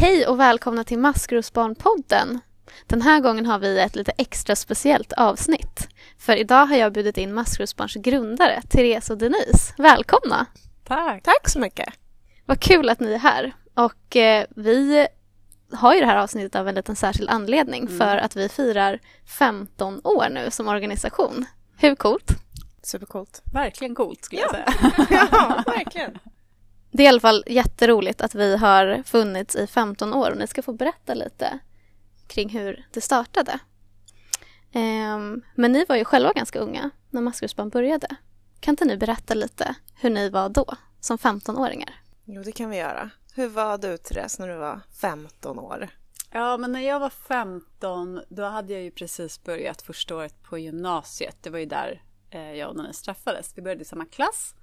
Hej och välkomna till Maskrosbarnpodden. Den här gången har vi ett lite extra speciellt avsnitt. För idag har jag bjudit in Maskrosbarns grundare, Therese och Denise. Välkomna! Tack! Tack så mycket! Vad kul att ni är här. Och eh, vi har ju det här avsnittet av en liten särskild anledning mm. för att vi firar 15 år nu som organisation. Hur coolt? Supercoolt. Verkligen coolt skulle ja. jag säga. ja, verkligen. Det är i alla fall jätteroligt att vi har funnits i 15 år och ni ska få berätta lite kring hur det startade. Um, men ni var ju själva ganska unga när Maskrosbarn började. Kan inte ni berätta lite hur ni var då, som 15-åringar? Jo, det kan vi göra. Hur var du, Therese, när du var 15 år? Ja, men när jag var 15 då hade jag ju precis börjat första året på gymnasiet. Det var ju där eh, jag och Denise träffades. Vi började i samma klass.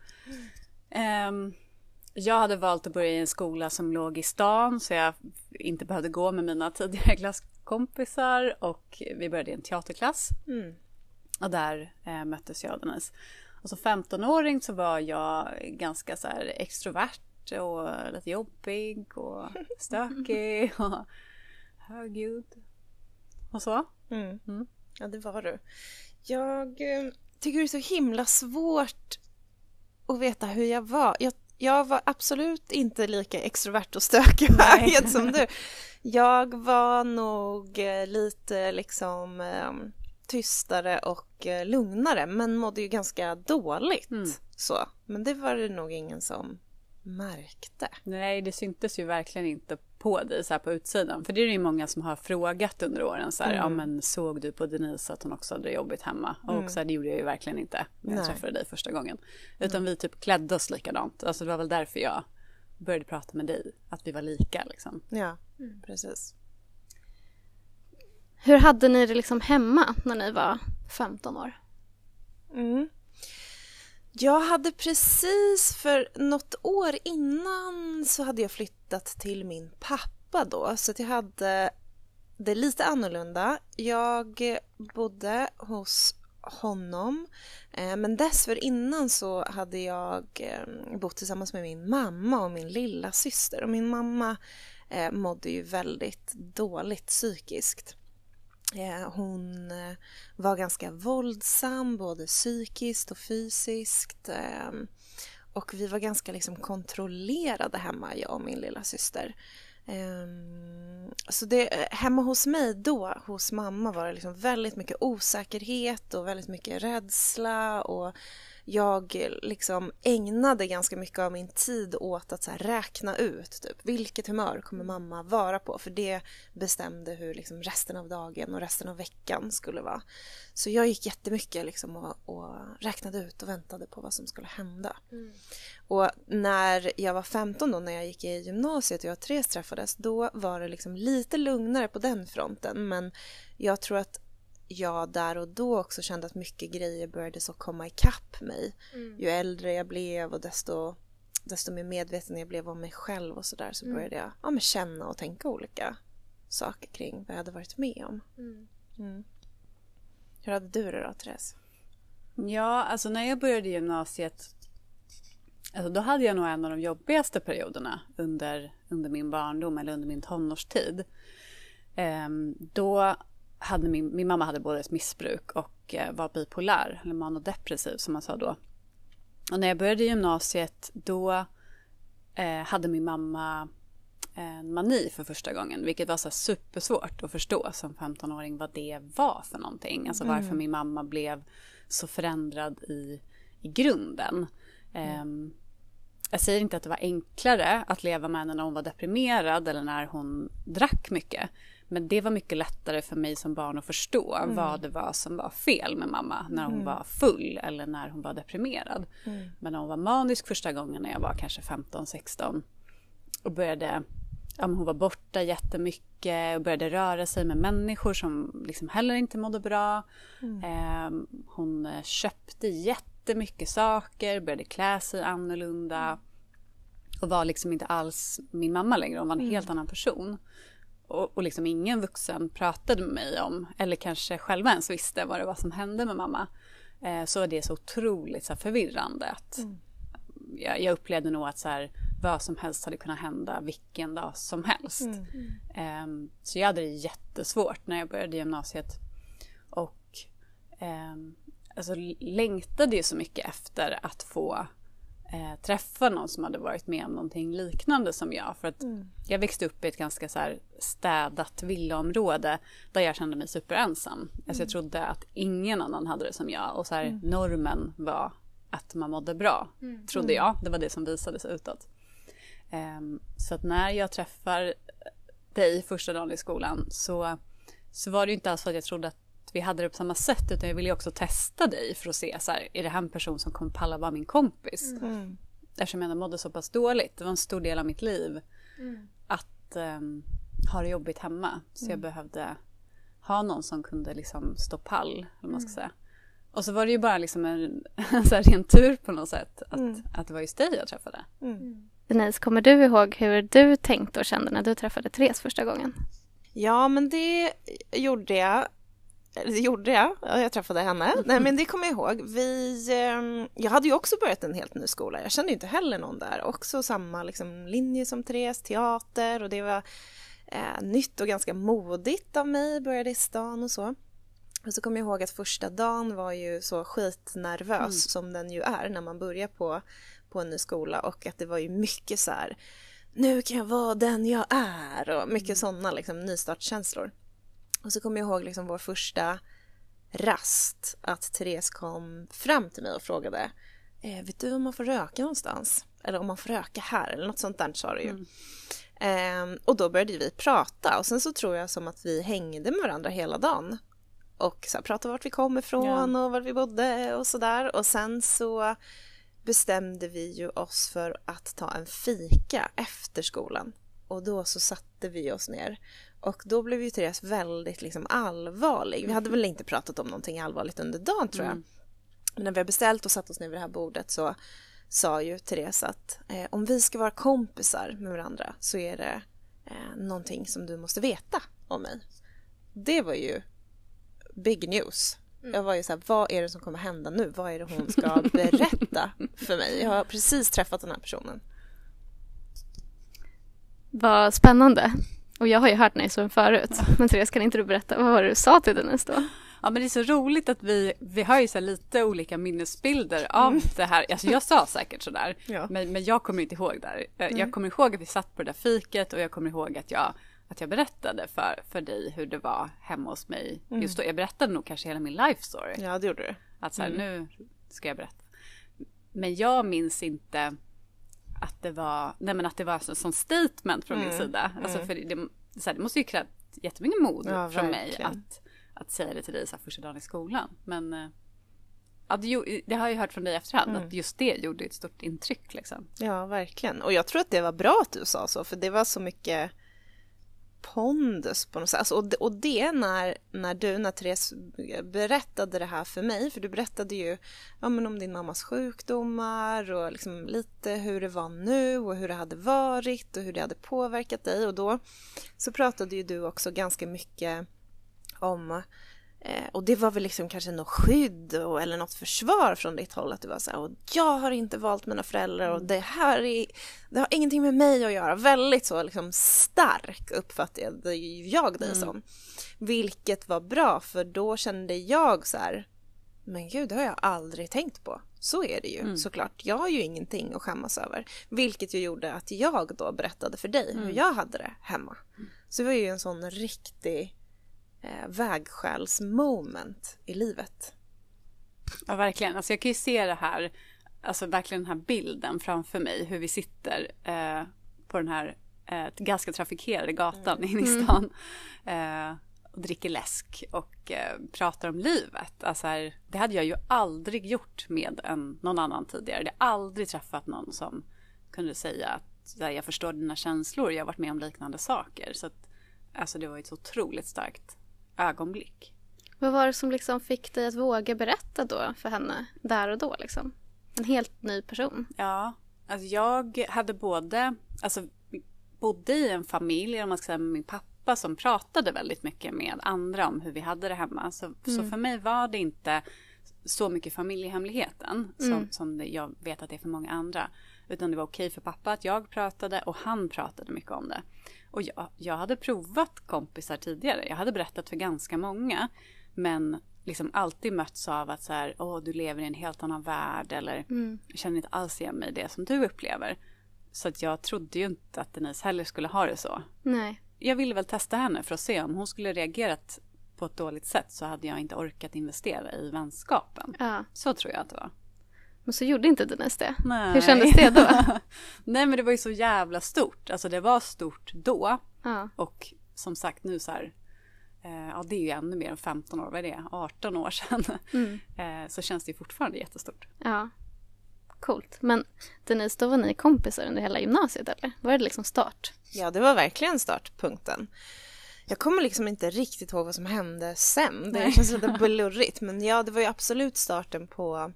Mm. Um, jag hade valt att börja i en skola som låg i stan så jag inte behövde gå med mina tidigare klasskompisar och vi började i en teaterklass. Mm. Och där eh, möttes jag och Denise. Och som 15-åring så var jag ganska så extrovert och lite jobbig och stökig och högljudd och så. Mm. Mm. Ja, det var du. Jag eh, tycker det är så himla svårt att veta hur jag var. Jag jag var absolut inte lika extrovert och stökig som du. Jag var nog eh, lite liksom ehm, tystare och eh, lugnare men mådde ju ganska dåligt. Mm. Så. Men det var det nog ingen som märkte. Nej, det syntes ju verkligen inte på dig så här på utsidan. För det är det ju många som har frågat under åren så här, mm. ja men såg du på Denise att hon också hade jobbigt hemma? Mm. Och så här, det gjorde jag ju verkligen inte när jag Nej. träffade dig första gången. Utan mm. vi typ klädde oss likadant. Alltså det var väl därför jag började prata med dig, att vi var lika liksom. Ja, mm. precis. Hur hade ni det liksom hemma när ni var 15 år? Mm. Jag hade precis för något år innan så hade jag flyttat till min pappa då så att jag hade det lite annorlunda. Jag bodde hos honom eh, men dessförinnan så hade jag eh, bott tillsammans med min mamma och min lilla syster och min mamma eh, mådde ju väldigt dåligt psykiskt. Eh, hon eh, var ganska våldsam både psykiskt och fysiskt. Ehm, och vi var ganska liksom kontrollerade hemma, jag och min lilla syster. Ehm, så det, eh, hemma hos mig då, hos mamma, var det liksom väldigt mycket osäkerhet och väldigt mycket rädsla och jag liksom ägnade ganska mycket av min tid åt att räkna ut typ, vilket humör kommer mamma vara på för det bestämde hur liksom resten av dagen och resten av veckan skulle vara. Så jag gick jättemycket liksom och, och räknade ut och väntade på vad som skulle hända. Mm. Och när jag var 15 då, när jag gick i gymnasiet och jag och Therese träffades, då var det liksom lite lugnare på den fronten men jag tror att jag där och då också kände att mycket grejer började så komma ikapp mig. Mm. Ju äldre jag blev och desto, desto mer medveten jag blev om mig själv och sådär så, där, så började jag ja, men känna och tänka olika saker kring vad jag hade varit med om. Mm. Mm. Hur hade du det då, Therese? Ja, alltså när jag började gymnasiet Alltså då hade jag nog en av de jobbigaste perioderna under, under min barndom eller under min tonårstid. Um, då hade min, min mamma hade både ett missbruk och eh, var bipolär, eller manodepressiv som man sa då. Och när jag började gymnasiet då eh, hade min mamma en mani för första gången, vilket var så supersvårt att förstå som 15-åring vad det var för någonting. Alltså varför mm. min mamma blev så förändrad i, i grunden. Mm. Eh, jag säger inte att det var enklare att leva med henne när hon var deprimerad eller när hon drack mycket. Men det var mycket lättare för mig som barn att förstå mm. vad det var som var fel med mamma när hon mm. var full eller när hon var deprimerad. Mm. Men när hon var manisk första gången när jag var kanske 15-16 och började ja, hon var borta jättemycket och började röra sig med människor som liksom heller inte mådde bra. Mm. Eh, hon köpte jättemycket saker, började klä sig annorlunda och var liksom inte alls min mamma längre, hon var en mm. helt annan person och, och liksom ingen vuxen pratade med mig om, eller kanske själva ens visste vad det var som hände med mamma, eh, så var det så otroligt så här, förvirrande. Att mm. jag, jag, upplevde nog att så här, vad som helst hade kunnat hända vilken dag som helst. Mm. Um, så jag hade det jättesvårt när jag började gymnasiet. Och um, alltså, längtade ju så mycket efter att få eh, träffa någon som hade varit med om någonting liknande som jag. För att Mm. jag växte upp i ett ganska så här städat villaområde där jag kände mig superensam. Alltså jag trodde att ingen annan hade det som jag och så här, normen var att man mådde bra, trodde jag. Det var det som visade sig utåt. Ehm, så att när jag träffar dig första dagen i skolan så, så var det ju inte alls för att jag trodde att vi hade det på samma sätt utan jag ville ju också testa dig för att se så här, är det här en person som kommer palla vara min kompis? Mm. Eftersom jag ändå mådde så pass dåligt. Det var en stor del av mitt liv att um, ha det jobbigt hemma. Så jag behövde ha någon som kunde liksom stå pall, eller vad man ska säga. Och så var det ju bara liksom en, en så här ren tur på något sätt att, att det var just dig jag träffade. Denise, kommer du ihåg hur du tänkte och kände när du träffade Therese första gången? Ja, men det gjorde jag. Det gjorde jag. Ja, Jag träffade henne. Nej, men det kommer jag ihåg. Vi, eh, jag hade ju också börjat en helt ny skola. Jag kände inte heller någon där. Också samma liksom, linje som Therese, teater och det var eh, nytt och ganska modigt av mig. Började i stan och så. Och så kommer jag ihåg att första dagen var ju så skitnervös som den ju är när man börjar på, på en ny skola och att det var ju mycket så här nu kan jag vara den jag är och mycket sådana liksom, nystartskänslor. Och så kommer jag ihåg liksom vår första rast att Therese kom fram till mig och frågade eh, vet du om man får röka någonstans? Eller om man får röka här? Eller något sånt där sa du ju. Ehm, och då började vi prata och sen så tror jag som att vi hängde med varandra hela dagen. Och så här, pratade vart vi kom ifrån och var vi bodde och sådär och sen så bestämde vi ju oss för att ta en fika efter skolan. Och då så satte vi oss ner och då blev ju Therese väldigt liksom allvarlig. Vi hade väl inte pratat om någonting allvarligt under dagen tror jag. Men när vi har beställt och satt oss ner vid det här bordet så sa ju Therese att eh, om vi ska vara kompisar med varandra så är det eh, någonting som du måste veta om mig. Det var ju big news. Jag var ju så här, vad är det som kommer hända nu? Vad är det hon ska berätta för mig? Jag har precis träffat den här personen. Vad spännande. Och jag har ju hört den historien förut. Men Therese, kan inte du berätta? Vad var det du sa till Denise då? Ja men det är så roligt att vi, vi har ju så lite olika minnesbilder av det här. Alltså jag sa säkert sådär, Ja. men, men jag kommer inte ihåg där. Eh, Jag kommer ihåg att vi satt på det där fiket och jag kommer ihåg att jag, att jag berättade för, för dig hur det var hemma hos mig just då. Jag berättade nog kanske hela min life story. Ja, det gjorde du. Att så här, nu ska jag berätta. Men jag minns inte att det var, nej men att det var en sån statement från min sida. Alltså för det, här, det måste ju krävt jättemycket mod Ja, från mig verkligen. att, att säga det till dig så här, första dagen i skolan. Men eh, ja, det, det har jag ju hört från dig efterhand att just det gjorde ett stort intryck liksom. Ja, verkligen. Och jag tror att det var bra att du sa så, för det var så mycket pondus på något sätt. Alltså, och, det, och det när, när du, när Therese berättade det här för mig, för du berättade ju ja, men om din mammas sjukdomar och liksom lite hur det var nu och hur det hade varit och hur det hade påverkat dig. Och då så pratade ju du också ganska mycket om Eh, och det var väl liksom kanske något skydd och, eller något försvar från ditt håll att du var så här, och jag har inte valt mina föräldrar och det här är, det har ingenting med mig att göra. Väldigt så liksom stark uppfattade jag dig som. Vilket var bra för då kände jag så här, men gud det har jag aldrig tänkt på. Så är det ju såklart. Jag har ju ingenting att skämmas över. Vilket ju gjorde att jag då berättade för dig hur jag hade det hemma. Så det var ju en sån riktig eh, vägskälsmoment i livet. Ja, verkligen. Alltså jag kan ju se det här, alltså verkligen den här bilden framför mig, hur vi sitter eh, på den här eh, ganska trafikerade gatan inne i stan eh, och dricker läsk och eh, pratar om livet. Alltså här, det hade jag ju aldrig gjort med en, någon annan tidigare. Jag har aldrig träffat någon som kunde säga att här, jag förstår dina känslor, jag har varit med om liknande saker. Så att, alltså det var ett så otroligt starkt ögonblick. Vad var det som liksom fick dig att våga berätta då för henne där och då? Liksom? En helt ny person. Ja, alltså jag hade både, alltså bodde i en familj, om man ska säga med min pappa som pratade väldigt mycket med andra om hur vi hade det hemma. Så, så för mig var det inte så mycket familjehemligheten som, som det, jag vet att det är för många andra. Utan det var okej för pappa att jag pratade och han pratade mycket om det. Och jag, jag hade provat kompisar tidigare. Jag hade berättat för ganska många. Men liksom alltid mötts av att så här, åh du lever i en helt annan värld eller Mm. jag känner inte alls igen mig i det som du upplever. Så att jag trodde ju inte att Denise heller skulle ha det så. Nej. Jag ville väl testa henne för att se om hon skulle reagerat på ett dåligt sätt så hade jag inte orkat investera i vänskapen. Ja. Så tror jag att det var. Men så gjorde inte Denise det. Nej. Hur kändes det då? Nej men det var ju så jävla stort. Alltså det var stort då. Ja. Och som sagt nu så här. Eh, ja det är ju ännu mer än 15 år. Vad är det? 18 år sedan. Mm. Eh, så känns det ju fortfarande jättestort. ja. Coolt. Men Denise, då var ni kompisar under hela gymnasiet eller? Var det liksom start? Ja, det var verkligen startpunkten. Jag kommer liksom inte riktigt ihåg vad som hände sen. Det känns lite blurrigt. Men ja, det var ju absolut starten på,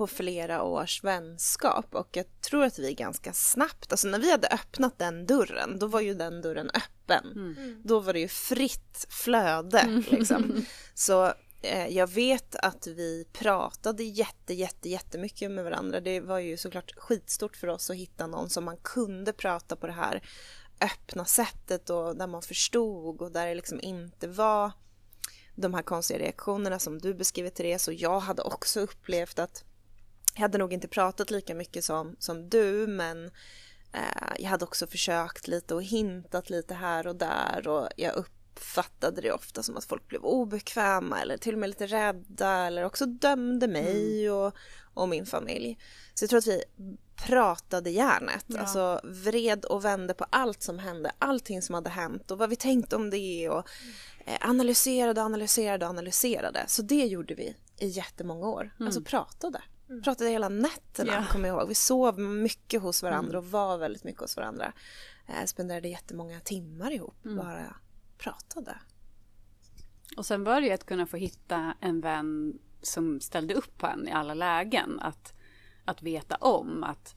på flera års vänskap. Och jag tror att vi ganska snabbt, alltså när vi hade öppnat den dörren, då var ju den dörren öppen. Då var det ju fritt flöde liksom. Så eh, jag vet att vi pratade jätte, jätte, jättemycket med varandra. Det var ju såklart skitstort för oss att hitta någon som man kunde prata på det här öppna sättet och där man förstod och där det liksom inte var de här konstiga reaktionerna som du beskriver Therese och jag hade också upplevt att jag hade nog inte pratat lika mycket som, som du men eh, jag hade också försökt lite och hintat lite här och där och jag uppfattade det ofta som att folk blev obekväma eller till och med lite rädda eller också dömde mig och, och min familj. Så jag tror att vi pratade järnet, Ja. alltså vred och vände på allt som hände, allting som hade hänt och vad vi tänkte om det och eh, analyserade analyserade analyserade. Så det gjorde vi i jättemånga år, alltså pratade. Pratade hela nätterna, Ja. kommer jag ihåg. Vi sov mycket hos varandra och var väldigt mycket hos varandra. Eh, spenderade jättemånga timmar ihop, bara pratade. Och sen var det ju att kunna få hitta en vän som ställde upp på en i alla lägen. Att, att veta om att,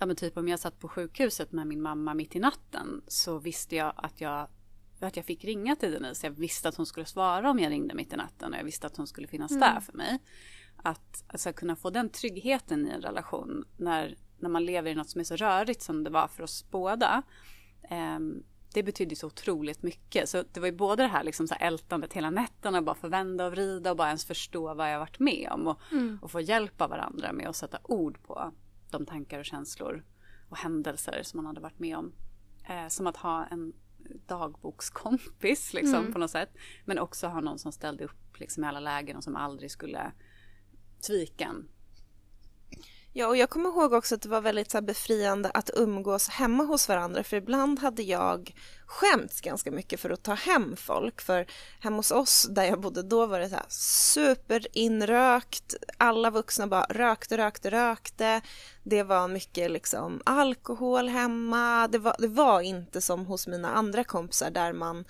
ja men typ om jag satt på sjukhuset med min mamma mitt i natten så visste jag att jag att jag fick ringa till Denise. Jag visste att hon skulle svara om jag ringde mitt i natten och jag visste att hon skulle finnas där för mig. Att alltså, kunna få den tryggheten i en relation när, när man lever i något som är så rörigt som det var för oss båda. Ehm, det betydde så otroligt mycket. Så det var ju både det här, liksom så här ältandet hela nätterna, bara förvända och vrida och bara ens förstå vad jag varit med om och, och få hjälp av varandra med att sätta ord på de tankar och känslor och händelser som man hade varit med om. Eh, som att ha en dagbokskompis liksom på något sätt. Men också ha någon som ställde upp liksom i alla lägen och som aldrig skulle sviken. Ja, och jag kommer ihåg också att det var väldigt så här, befriande att umgås hemma hos varandra för ibland hade jag skämts ganska mycket för att ta hem folk för hemma hos oss där jag bodde då var det så här superinrökt, alla vuxna bara rökte, rökte, rökte. Det var mycket liksom alkohol hemma. Det var, det var inte som hos mina andra kompisar där man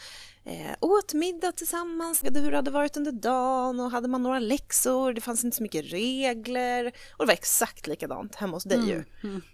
eh, åt middag tillsammans, hur det hade varit under dagen och hade man några läxor, det fanns inte så mycket regler och det var exakt likadant hemma hos dig ju.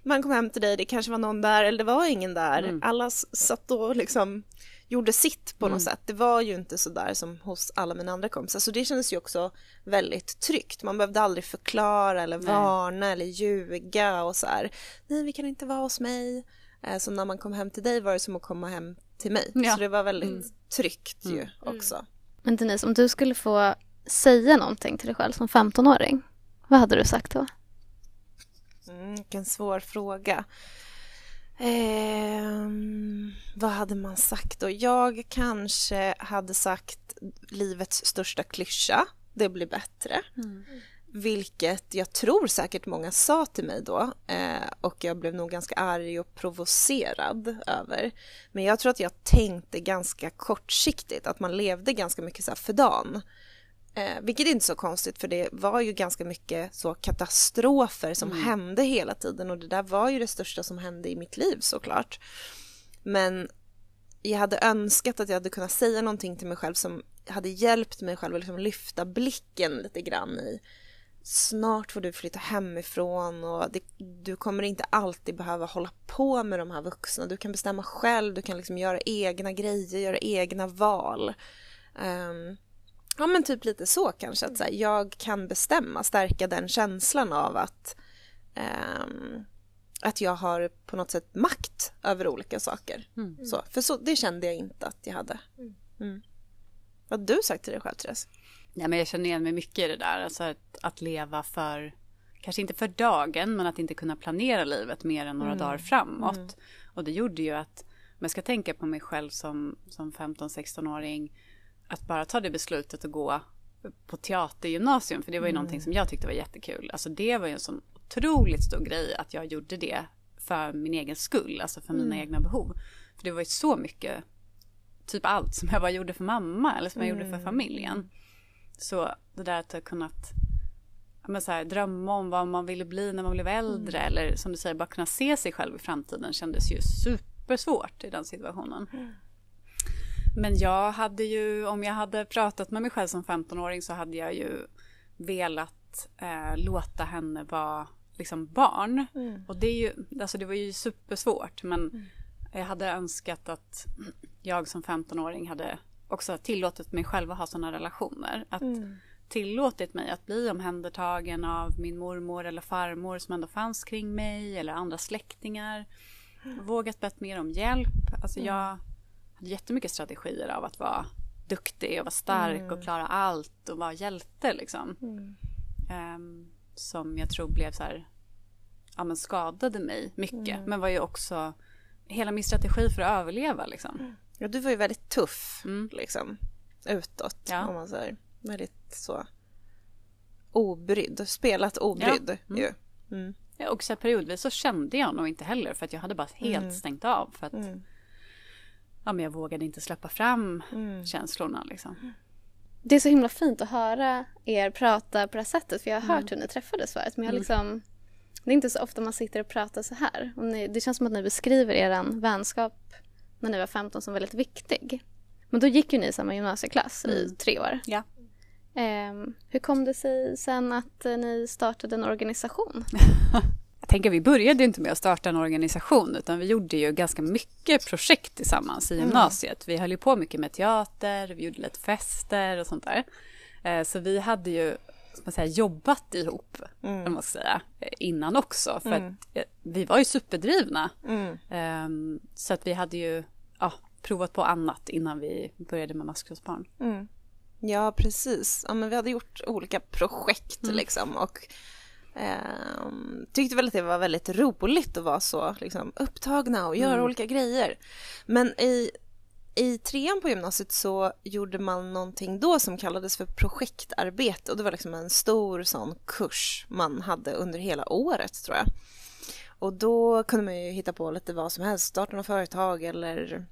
Man kom hem till dig, det kanske var någon där eller det var ingen där. Alla s- satt och liksom gjorde sitt på något sätt. Det var ju inte så där som hos alla mina andra kompisar så det kändes ju också väldigt tryggt. Man behövde aldrig förklara eller Nej. varna eller ljuga och så här. Nej, vi kan inte vara hos mig. Eh, Så när man kom hem till dig var det som att komma hem till mig. Ja. Så det var väldigt tryggt ju också. Men Denise, om du skulle få säga någonting till dig själv som 15-åring, vad hade du sagt då? Mm, vilken svår fråga. Ehm, vad hade man sagt då? Jag kanske hade sagt livets största klyscha. Det blir bättre. Vilket jag tror säkert många sa till mig då eh, och jag blev nog ganska arg och provocerad över. Men jag tror att jag tänkte ganska kortsiktigt, att man levde ganska mycket så här för dagen. Eh, vilket är inte så konstigt för det var ju ganska mycket så katastrofer som hände hela tiden och det där var ju det största som hände i mitt liv såklart. Men jag hade önskat att jag hade kunnat säga någonting till mig själv som hade hjälpt mig själv att liksom lyfta blicken lite grann i snart får du flytta hemifrån och det, du kommer inte alltid behöva hålla på med de här vuxna. Du kan bestämma själv, du kan liksom göra egna grejer, göra egna val. Ehm, ja men typ lite så kanske, att så här, jag kan bestämma, stärka den känslan av att ehm, att jag har på något sätt makt över olika saker. Mm. Så, för så, det kände jag inte att jag hade. Mm. Vad har du sagt till dig själv, Therese? Ja, men jag känner igen mig mycket i det där. Alltså att, att leva för, kanske inte för dagen, men att inte kunna planera livet mer än några Mm. dagar framåt. Och det gjorde ju att, om jag ska tänka på mig själv som, som 15-16-åring, att bara ta det beslutet att gå på teatergymnasium, för det var ju någonting som jag tyckte var jättekul. Alltså det var ju en sån otroligt stor grej att jag gjorde det för min egen skull, alltså för mina egna behov. För det var ju så mycket, typ allt som jag bara gjorde för mamma eller som jag gjorde för familjen. Så det där att ha kunnat men så här, drömma om vad man ville bli när man blev äldre eller som du säger bara kunna se sig själv i framtiden kändes ju supersvårt i den situationen. Men jag hade ju, om jag hade pratat med mig själv som 15-åring så hade jag ju velat eh, låta henne vara liksom barn. Och det är ju, alltså det var ju supersvårt men jag hade önskat att jag som 15-åring hade också tillåtit mig själv att ha sådana relationer. Att tillåtit mig att bli omhändertagen av min mormor eller farmor som ändå fanns kring mig eller andra släktingar. Vågat bett mer om hjälp. Alltså jag hade jättemycket strategier av att vara duktig och vara stark och klara allt och vara hjälte liksom. Ehm, som jag tror blev så här, ja men skadade mig mycket. Men var ju också hela min strategi för att överleva liksom. Ja, du var ju väldigt tuff, Mm. liksom, utåt, Ja. om man säger. Väldigt så obrydd, spelat obrydd Ja. ju. Mm. Ja, och så periodvis så kände jag nog inte heller för att jag hade bara helt stängt av. För att Mm. ja, men jag vågade inte släppa fram Mm. känslorna liksom. Det är så himla fint att höra er prata på det här sättet för jag har hört hur ni träffades förut men jag liksom Det är inte så ofta man sitter och pratar så här. Och ni, det känns som att ni beskriver er vänskap när ni var 15 som väldigt viktig. Men då gick ju ni i samma gymnasieklass i tre år. Ja. Ehm, hur kom det sig sen att eh, ni startade en organisation? Jag tänker vi började inte med att starta en organisation utan vi gjorde ju ganska mycket projekt tillsammans i gymnasiet. Vi höll ju på mycket med teater, vi gjorde lite fester och sånt där. Eh, Så vi hade ju man säga, jobbat ihop, mm. man ska säga, eh, innan också. För att eh, vi var ju superdrivna. Mm. Ehm, Så att vi hade ju ja, provat på annat innan vi började med Maskrosbarn. Mm. Ja, precis. Ja, men vi hade gjort olika projekt liksom och ehm, tyckte väl att det var väldigt roligt att vara så liksom, upptagna och göra olika grejer. Men i, i trean på gymnasiet så gjorde man någonting då som kallades för projektarbete och det var liksom en stor sån kurs man hade under hela året tror jag. Och då kunde man ju hitta på lite vad som helst, starta något företag eller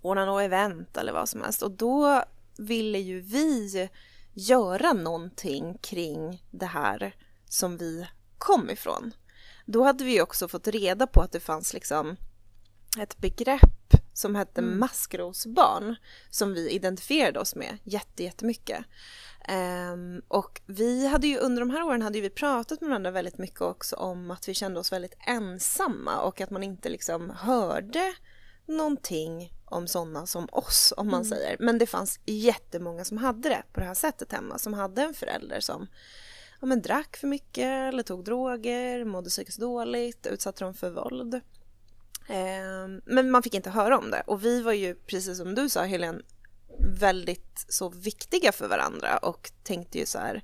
ordna något event eller vad som helst. Och då ville ju vi göra någonting kring det här som vi kom ifrån. Då hade vi också fått reda på att det fanns liksom ett begrepp som hette maskrosbarn som vi identifierade oss med jätte, jättemycket. Ehm, och vi hade ju under de här åren hade ju vi pratat med varandra väldigt mycket också om att vi kände oss väldigt ensamma och att man inte liksom hörde någonting om sådana som oss om man säger. Men det fanns jättemånga som hade det på det här sättet hemma som hade en förälder som ja, men drack för mycket eller tog droger, mådde psykiskt dåligt, utsatte dem för våld. Ehm, men man fick inte höra om det och vi var ju precis som du sa Helene väldigt så viktiga för varandra och tänkte ju så här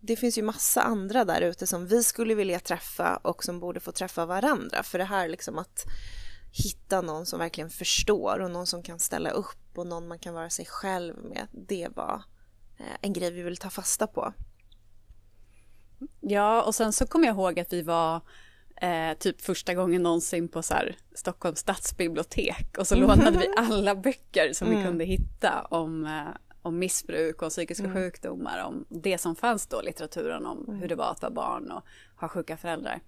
det finns ju massa andra där ute som vi skulle vilja träffa och som borde få träffa varandra för det här liksom att hitta någon som verkligen förstår och någon som kan ställa upp och någon man kan vara sig själv med det var eh, en grej vi vill ta fasta på. Ja, och sen så kommer jag ihåg att vi var eh, typ första gången någonsin på så här, Stockholms stadsbibliotek. Och så lånade vi alla böcker som vi kunde hitta om, eh, om missbruk och psykiska sjukdomar, om det som fanns då, litteraturen om hur det var att vara barn och ha sjuka föräldrar.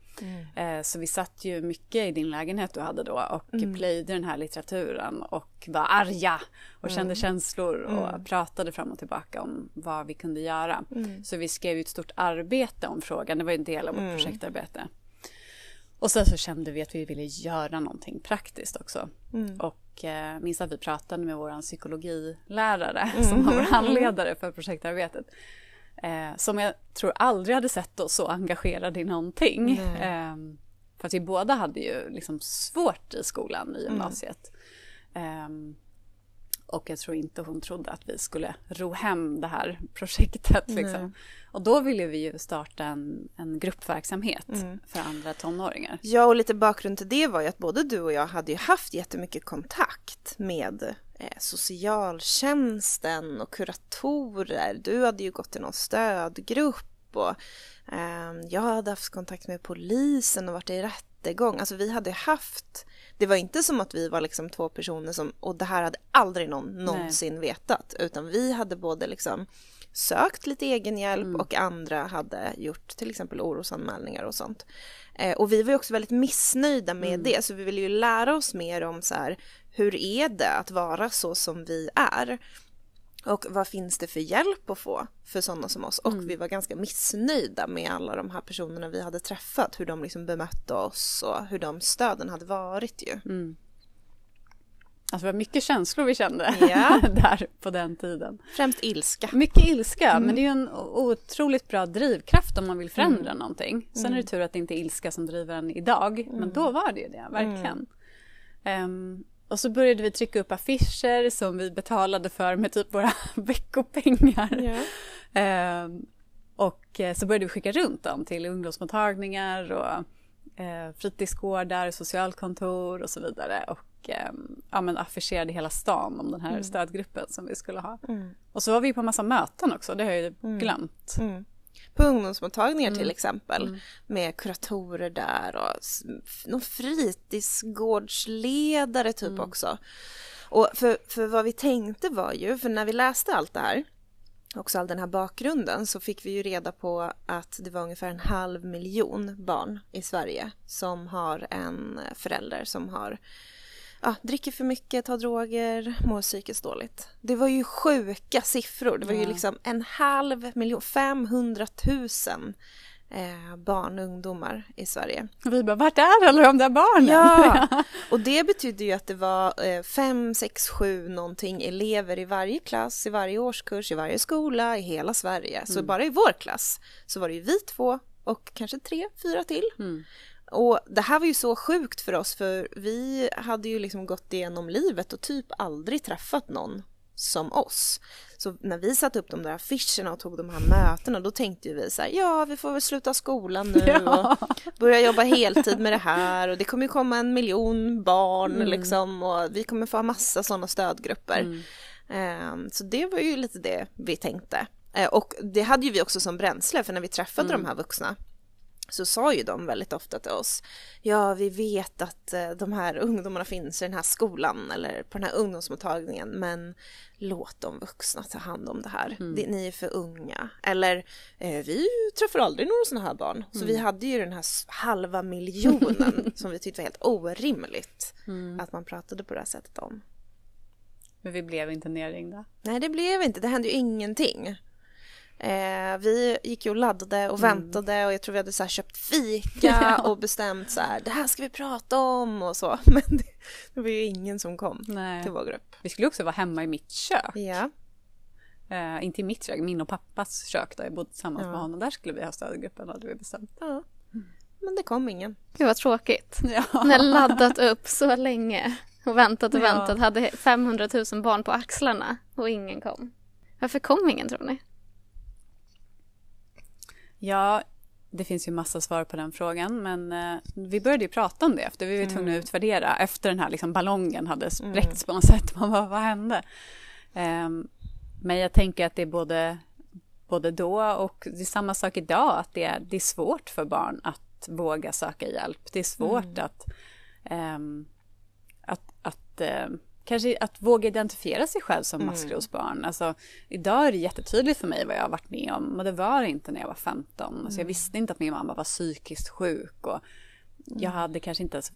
Eh, så vi satt ju mycket i din lägenhet du hade då och plöjde den här litteraturen och var arga och kände känslor och pratade fram och tillbaka om vad vi kunde göra. Så vi skrev ett stort arbete om frågan, det var en del av vårt projektarbete. Och sen så kände vi att vi ville göra någonting praktiskt också. Och eh, minns att vi pratade med vår psykologilärare som var vår handledare för projektarbetet. Eh, som jag tror aldrig hade sett oss så engagerade i någonting. Eh, för att vi båda hade ju liksom svårt i skolan i gymnasiet. Um, och jag tror inte hon trodde att vi skulle ro hem det här projektet. Liksom. Och då ville vi ju starta en, en gruppverksamhet mm. för andra tonåringar. Ja, och lite bakgrund till det var ju att både du och jag hade ju haft jättemycket kontakt med eh, socialtjänsten och kuratorer. Du hade ju gått till någon stödgrupp och eh, jag hade haft kontakt med polisen och varit i rättegång. Alltså vi hade haft det var inte som att vi var liksom två personer som, och det här hade aldrig någon någonsin Nej. vetat, utan vi hade både liksom sökt lite egen hjälp mm. och andra hade gjort till exempel orosanmälningar och sånt. Eh, och vi var också väldigt missnöjda med mm. det, så vi ville ju lära oss mer om så här, hur är det att vara så som vi är? Och vad finns det för hjälp att få för sådana som oss? Och mm. vi var ganska missnöjda med alla de här personerna vi hade träffat, hur de liksom bemötte oss och hur de stöden hade varit ju. Alltså det var mycket känslor vi kände ja. där på den tiden. Främst ilska. Mycket ilska, mm. men det är ju en otroligt bra drivkraft om man vill förändra mm. någonting. Sen mm. är det tur att det inte är ilska som driver en idag, men mm. då var det ju det, verkligen. Um, och så började vi trycka upp affischer som vi betalade för med typ våra veckopengar. Yeah. Eh, och så började vi skicka runt dem till ungdomsmottagningar och eh, fritidsgårdar, socialkontor och så vidare. Och eh, ja, men affischerade hela stan om den här mm. stödgruppen som vi skulle ha. Mm. Och så var vi på massa möten också, det har jag ju mm. glömt. Mm på ungdomsmottagningar mm. till exempel mm. med kuratorer där och någon fritidsgårdsledare typ också. Och för, för vad vi tänkte var ju, för när vi läste allt det här också all den här bakgrunden så fick vi ju reda på att det var ungefär en halv miljon barn i Sverige som har en förälder som har ja, dricker för mycket, tar droger, mår psykiskt dåligt. Det var ju sjuka siffror. Det var ju liksom en halv miljon, 500 000 eh, barn och ungdomar i Sverige. Och vi bara, vart är alla de där barnen? Ja, och det betyder ju att det var eh, fem, sex, sju någonting elever i varje klass, i varje årskurs, i varje skola, i hela Sverige. Mm. Så bara i vår klass så var det ju vi två och kanske tre, fyra till. Mm. Och det här var ju så sjukt för oss för vi hade ju liksom gått igenom livet och typ aldrig träffat någon som oss. Så när vi satte upp de där affischerna och tog de här mötena då tänkte vi så här, ja vi får väl sluta skolan nu ja. och börja jobba heltid med det här och det kommer ju komma en miljon barn mm. liksom och vi kommer få ha massa sådana stödgrupper. Mm. Um, så det var ju lite det vi tänkte. Uh, och det hade ju vi också som bränsle för när vi träffade mm. de här vuxna så sa ju de väldigt ofta till oss, ja vi vet att eh, de här ungdomarna finns i den här skolan eller på den här ungdomsmottagningen men låt de vuxna ta hand om det här, mm. ni är för unga. Eller eh, vi träffar aldrig några sådana här barn. Så mm. vi hade ju den här halva miljonen som vi tyckte var helt orimligt mm. att man pratade på det här sättet om. Men vi blev inte nerringda? Nej det blev inte, det hände ju ingenting. Eh, vi gick ju och laddade och mm. väntade och jag tror vi hade så köpt fika och bestämt så här, det här ska vi prata om och så. Men det, det var ju ingen som kom Nej. till vår grupp. Vi skulle också vara hemma i mitt kök. Ja. Eh, inte i mitt kök, min och pappas kök där jag bodde tillsammans ja. med honom. Där skulle vi ha stödgruppen hade vi bestämt. Ja. Men det kom ingen. Det var tråkigt. Ja. När laddat upp så länge och väntat och ja. väntat. Hade 500 000 barn på axlarna och ingen kom. Varför kom ingen tror ni? Ja, det finns ju massa svar på den frågan, men eh, vi började ju prata om det efter vi var tvungna mm. att utvärdera efter den här liksom, ballongen hade spräckts mm. på något sätt. Man bara, vad hände? Um, men jag tänker att det är både, både då och det är samma sak idag, att det är, det är svårt för barn att våga söka hjälp. Det är svårt mm. att, um, att, att uh, kanske att våga identifiera sig själv som mm. maskrosbarn. Alltså, idag är det jättetydligt för mig vad jag har varit med om, men det var det inte när jag var 15. Alltså, jag mm. visste inte att min mamma var psykiskt sjuk och jag mm. hade kanske inte ens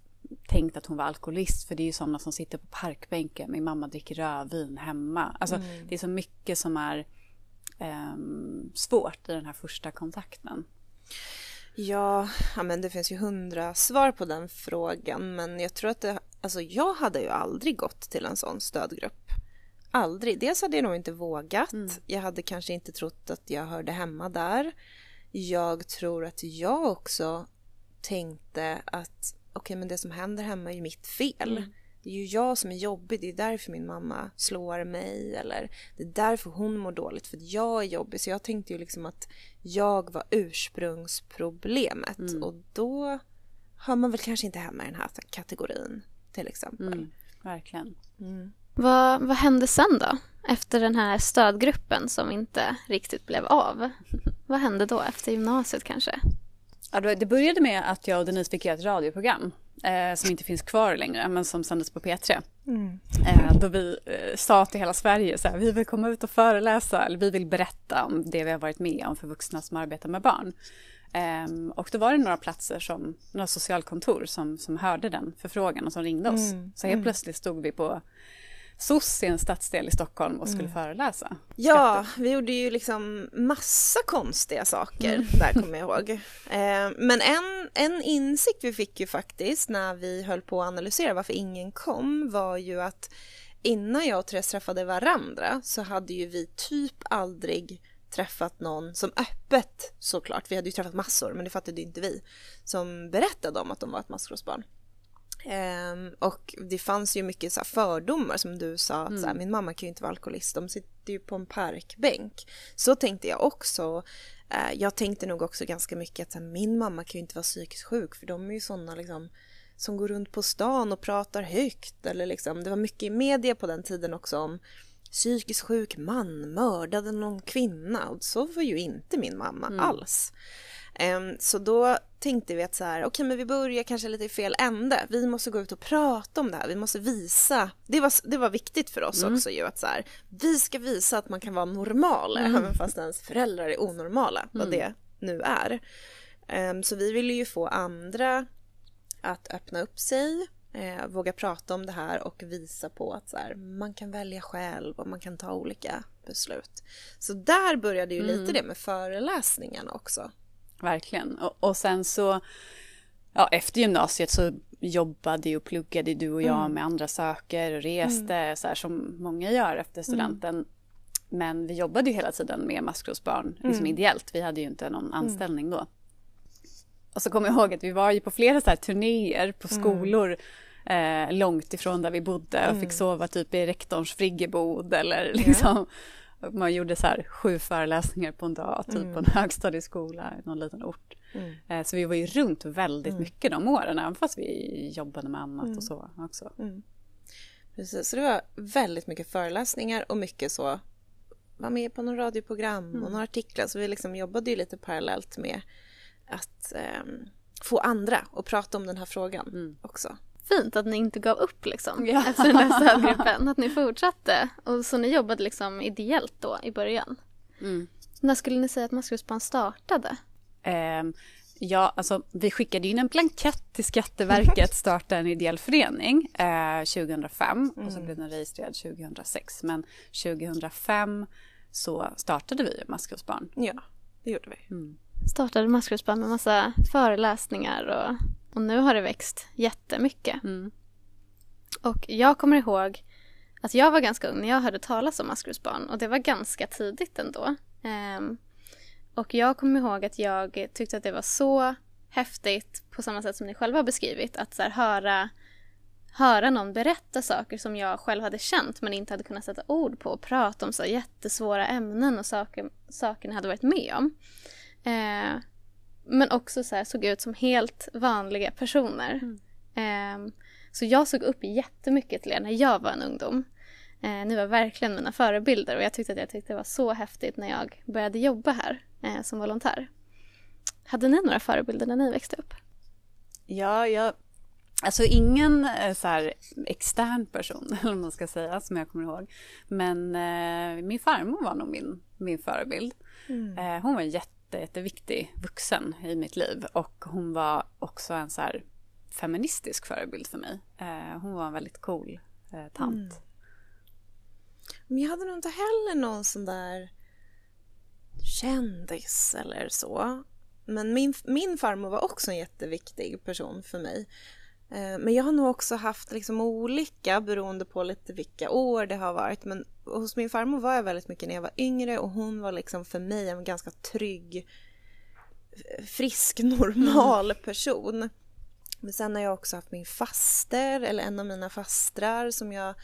tänkt att hon var alkoholist, för det är ju sådana som sitter på parkbänken. Min mamma dricker rödvin hemma. Alltså, mm. Det är så mycket som är um, svårt i den här första kontakten. Ja, men det finns ju hundra svar på den frågan, men jag tror att det Alltså jag hade ju aldrig gått till en sån stödgrupp. Aldrig. Dels hade jag nog inte vågat. Mm. Jag hade kanske inte trott att jag hörde hemma där. Jag tror att jag också tänkte att okej okay, men det som händer hemma är ju mitt fel. Mm. Det är ju jag som är jobbig, det är därför min mamma slår mig eller det är därför hon mår dåligt för att jag är jobbig. Så jag tänkte ju liksom att jag var ursprungsproblemet mm. och då hör man väl kanske inte hemma i den här kategorin till exempel. Mm, verkligen. Mm. Vad, vad hände sen då? Efter den här stödgruppen som inte riktigt blev av. vad hände då efter gymnasiet kanske? Ja, det började med att jag och Denise fick göra ett radioprogram eh, som inte finns kvar längre, men som sändes på P3. Mm. Eh, då vi eh, sa till hela Sverige så här, vi vill komma ut och föreläsa, eller vi vill berätta om det vi har varit med om för vuxna som arbetar med barn. Um, och då var det några platser, som, några socialkontor som, som hörde den förfrågan och som ringde oss. Mm. Så helt mm. plötsligt stod vi på SOS i en stadsdel i Stockholm och skulle mm. föreläsa. Ja, vi gjorde ju liksom massa konstiga saker mm. där kommer jag ihåg. Eh, men en, en insikt vi fick ju faktiskt när vi höll på att analysera varför ingen kom var ju att innan jag och Therese träffade varandra så hade ju vi typ aldrig träffat någon som öppet såklart, vi hade ju träffat massor men det fattade ju inte vi, som berättade om att de var ett maskrosbarn. Um, och det fanns ju mycket så fördomar som du sa att mm. så här, mm. min mamma kan ju inte vara alkoholist, de sitter ju på en parkbänk. Så tänkte jag också. Uh, jag tänkte nog också ganska mycket att här, min mamma kan ju inte vara psykiskt sjuk för de är ju sådana liksom som går runt på stan och pratar högt eller liksom, det var mycket i media på den tiden också om psykiskt sjuk man mördade någon kvinna och så var ju inte min mamma mm. alls. Så då tänkte vi att så här, okej okay, men vi börjar kanske lite i fel ände. Vi måste gå ut och prata om det här. Vi måste visa. Det var, det var viktigt för oss mm. också ju att så här, vi ska visa att man kan vara normal mm. även fast ens föräldrar är onormala, vad mm. det nu är. Så vi ville ju få andra att öppna upp sig, eh, våga prata om det här och visa på att så här, man kan välja själv och man kan ta olika beslut. Så där började ju lite mm. det med föreläsningarna också. Verkligen. Och, och sen så, ja, efter gymnasiet så jobbade och pluggade du och jag mm. med andra saker och reste mm. så här som många gör efter mm. studenten. Mm. Men vi jobbade ju hela tiden med maskrosbarn, liksom mm. ideellt. Vi hade ju inte någon mm. anställning då. Och så kommer jag ihåg att vi var ju på flera så här turnéer på skolor eh, långt ifrån där vi bodde och fick sova typ i rektorns friggebod eller liksom man gjorde så här sju föreläsningar på en dag, typ mm. på en högstadieskola i någon liten ort. Mm. Eh, så vi var ju runt väldigt mm. mycket de åren, även fast vi jobbade med annat mm. och så också. Mm. Precis, så det var väldigt mycket föreläsningar och mycket så, var med på någon radioprogram och mm. några artiklar, så vi liksom jobbade ju lite parallellt med att eh, få andra att prata om den här frågan också fint att ni inte gav upp liksom ja. efter den här stödgruppen. Att ni fortsatte. Och så ni jobbade liksom ideellt då i början. Mm. När skulle ni säga att Maskrosbarn startade? Um, ja, alltså vi skickade in en blankett till Skatteverket, starta en ideell förening eh, 2005 mm. och så mm. blev den registrerad 2006. Men 2005 så startade vi Maskrosbarn. Ja, det gjorde vi. Mm. Startade Maskrosbarn med massa föreläsningar och och nu har det växt jättemycket. Mm. Och jag kommer ihåg att jag var ganska ung när jag hörde talas om maskrosbarn och det var ganska tidigt ändå. Um, och jag kommer ihåg att jag tyckte att det var så häftigt på samma sätt som ni själva har beskrivit att så här, höra, höra någon berätta saker som jag själv hade känt men inte hade kunnat sätta ord på och prata om så jättesvåra ämnen och saker, saker ni hade varit med om. Eh, men också så här, såg ut som helt vanliga personer. Mm. Um, så jag såg upp jättemycket till er när jag var en ungdom. Uh, ni var verkligen mina förebilder och jag tyckte att jag tyckte det var så häftigt när jag började jobba här uh, som volontär. Hade ni några förebilder när ni växte upp? Ja, jag, alltså ingen eh, så här, extern person, eller man ska säga, som jag kommer ihåg. Men eh, min farmor var nog min, min förebild. Mm. Eh, hon var jätte jätte, jätteviktig vuxen i mitt liv och hon var också en så här feministisk förebild för mig. Eh, hon var en väldigt cool eh, tant. Mm. Men jag hade nog inte heller någon sån där kändis eller så. Men min, min farmor var också en jätteviktig person för mig. Eh, men jag har nog också haft liksom olika beroende på lite vilka år det har varit. Men hos min farmor var jag väldigt mycket när jag var yngre och hon var liksom för mig en ganska trygg frisk, normal person. Men sen har jag också haft min faster, eller en av mina fastrar som jag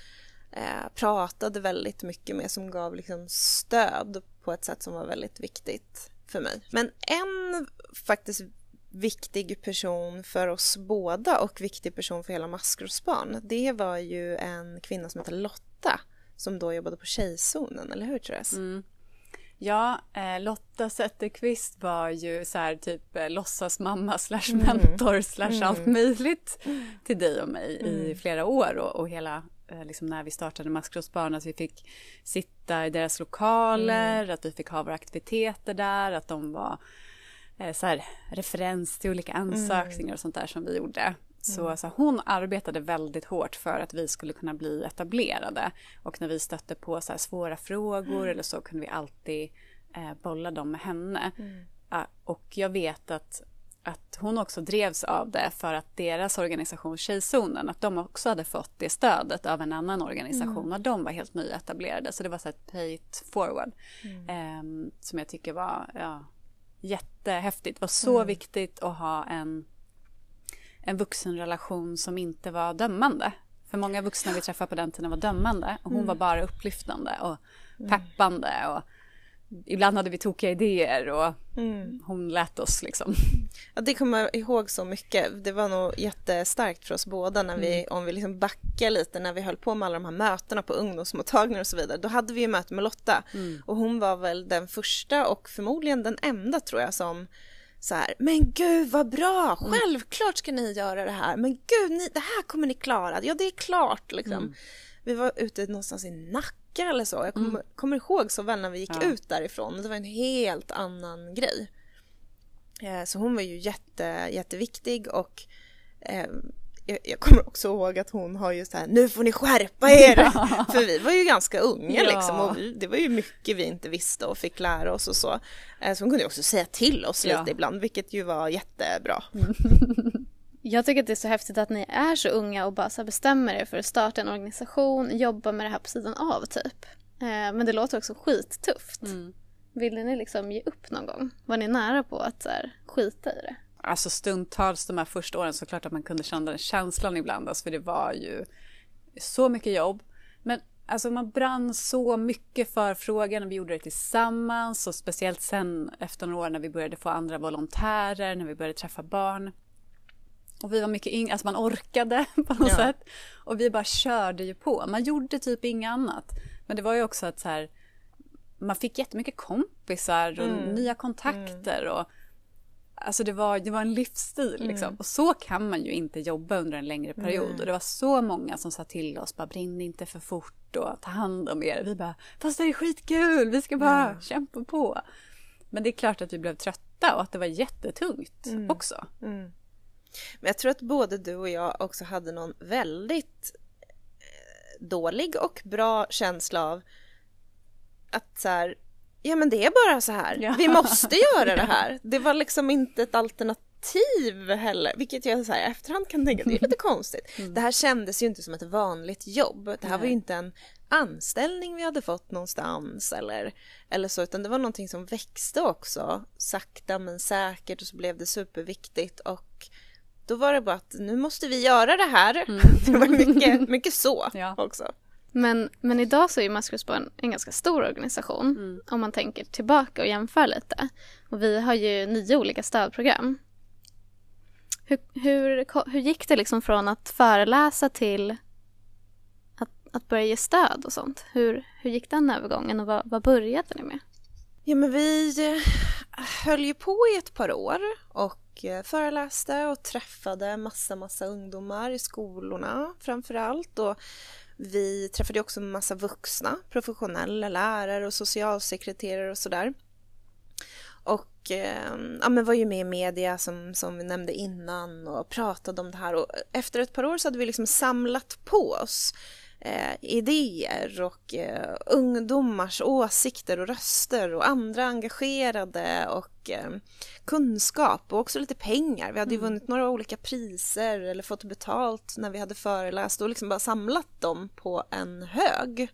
eh, pratade väldigt mycket med som gav liksom stöd på ett sätt som var väldigt viktigt för mig. Men en faktiskt viktig person för oss båda och viktig person för hela Maskrosbarn, det var ju en kvinna som heter Lotta som då jobbade på Tjejzonen, eller hur Therese? Mm. Ja, eh, Lotta Zetterqvist var ju så här typ eh, låtsasmamma slash mm. mentor slash mm. allt möjligt till dig och mig mm. i flera år och, och hela eh, liksom när vi startade Maskrosbarn, att vi fick sitta i deras lokaler, mm. att vi fick ha våra aktiviteter där, att de var eh, så här, referens till olika ansökningar mm. och sånt där som vi gjorde. Så alltså, hon arbetade väldigt hårt för att vi skulle kunna bli etablerade. Och när vi stötte på så svåra frågor mm. eller så kunde vi alltid eh, bolla dem med henne. Mm. Uh, och jag vet att, att hon också drevs av det för att deras organisation Tjejzonen, att de också hade fått det stödet av en annan organisation mm. och de var helt nyetablerade. Så det var så ett pay it forward eh, som jag tycker var ja, jättehäftigt. Det var så mm. viktigt att ha en en vuxenrelation som inte var dömande. För många vuxna vi träffade på den tiden var dömande och hon mm. var bara upplyftande och mm. peppande och ibland hade vi tokiga idéer och mm. hon lät oss liksom. Ja, det kommer jag ihåg så mycket. Det var nog jättestarkt för oss båda när vi, mm. om vi liksom backar lite, när vi höll på med alla de här mötena på ungdomsmottagningar och så vidare. Då hade vi ju möte med Lotta mm. och hon var väl den första och förmodligen den enda tror jag som så här, men gud vad bra, mm. självklart ska ni göra det här, men gud, ni, det här kommer ni klara, ja det är klart liksom. Mm. Vi var ute någonstans i Nacka eller så, jag kommer, mm. kommer ihåg så väl när vi gick ja. ut därifrån, det var en helt annan grej. Eh, så hon var ju jätte, jätteviktig och eh, jag, kommer också ihåg att hon har ju så här, nu får ni skärpa er! Ja. För vi var ju ganska unga ja. liksom och vi, det var ju mycket vi inte visste och fick lära oss och så. Eh, så hon kunde också säga till oss ja. lite ibland, vilket ju var jättebra. Jag tycker att det är så häftigt att ni är så unga och bara så bestämmer er för att starta en organisation, jobba med det här på sidan av typ. Eh, men det låter också skittufft. Mm. Ville ni liksom ge upp någon gång? Var ni nära på att så här, skita i det? Alltså stundtals de här första åren så klart att man kunde känna den känslan ibland, alltså, för det var ju så mycket jobb. Men alltså man brann så mycket för frågan och vi gjorde det tillsammans och speciellt sen efter några år när vi började få andra volontärer, när vi började träffa barn. Och vi var mycket yngre, alltså man orkade på något ja. sätt. Och vi bara körde ju på. Man gjorde typ inget annat. Men det var ju också att så här, man fick jättemycket kompisar och mm. nya kontakter. Och, Alltså det var, det var en livsstil liksom. Mm. Och så kan man ju inte jobba under en längre period. Mm. Och det var så många som sa till oss, bara brinn inte för fort och ta hand om er. Vi bara, fast det är skitkul, vi ska bara mm. kämpa på. Men det är klart att vi blev trötta och att det var jättetungt mm. också. Mm. Men jag tror att både du och jag också hade någon väldigt eh, dålig och bra känsla av att så här, ja men det är bara så här, ja. vi måste göra det här. Det var liksom inte ett alternativ heller, vilket jag så här, efterhand kan tänka, det är lite konstigt. Mm. Det här kändes ju inte som ett vanligt jobb, det här Nej. var ju inte en anställning vi hade fått någonstans eller, eller så, utan det var någonting som växte också, sakta men säkert och så blev det superviktigt och då var det bara att nu måste vi göra det här. Mm. Det var mycket, mycket så ja. också. Men, men idag så är Maskrosbarn en ganska stor organisation mm. om man tänker tillbaka och jämför lite. Och vi har ju nio olika stödprogram. Hur, hur, hur gick det liksom från att föreläsa till att, att börja ge stöd och sånt? Hur, hur gick den övergången och vad, vad började ni med? Ja men vi eh, höll ju på i ett par år och eh, föreläste och träffade massa massa ungdomar i skolorna framför allt och vi träffade också en massa vuxna, professionella lärare och socialsekreterare och sådär. Och eh, ja, men var ju med i media som, som vi nämnde innan och pratade om det här och efter ett par år så hade vi liksom samlat på oss eh, idéer och eh, ungdomars åsikter och röster och andra engagerade och eh, kunskap och också lite pengar. Vi hade ju mm. vunnit några olika priser eller fått betalt när vi hade föreläst och liksom bara samlat dem på en hög.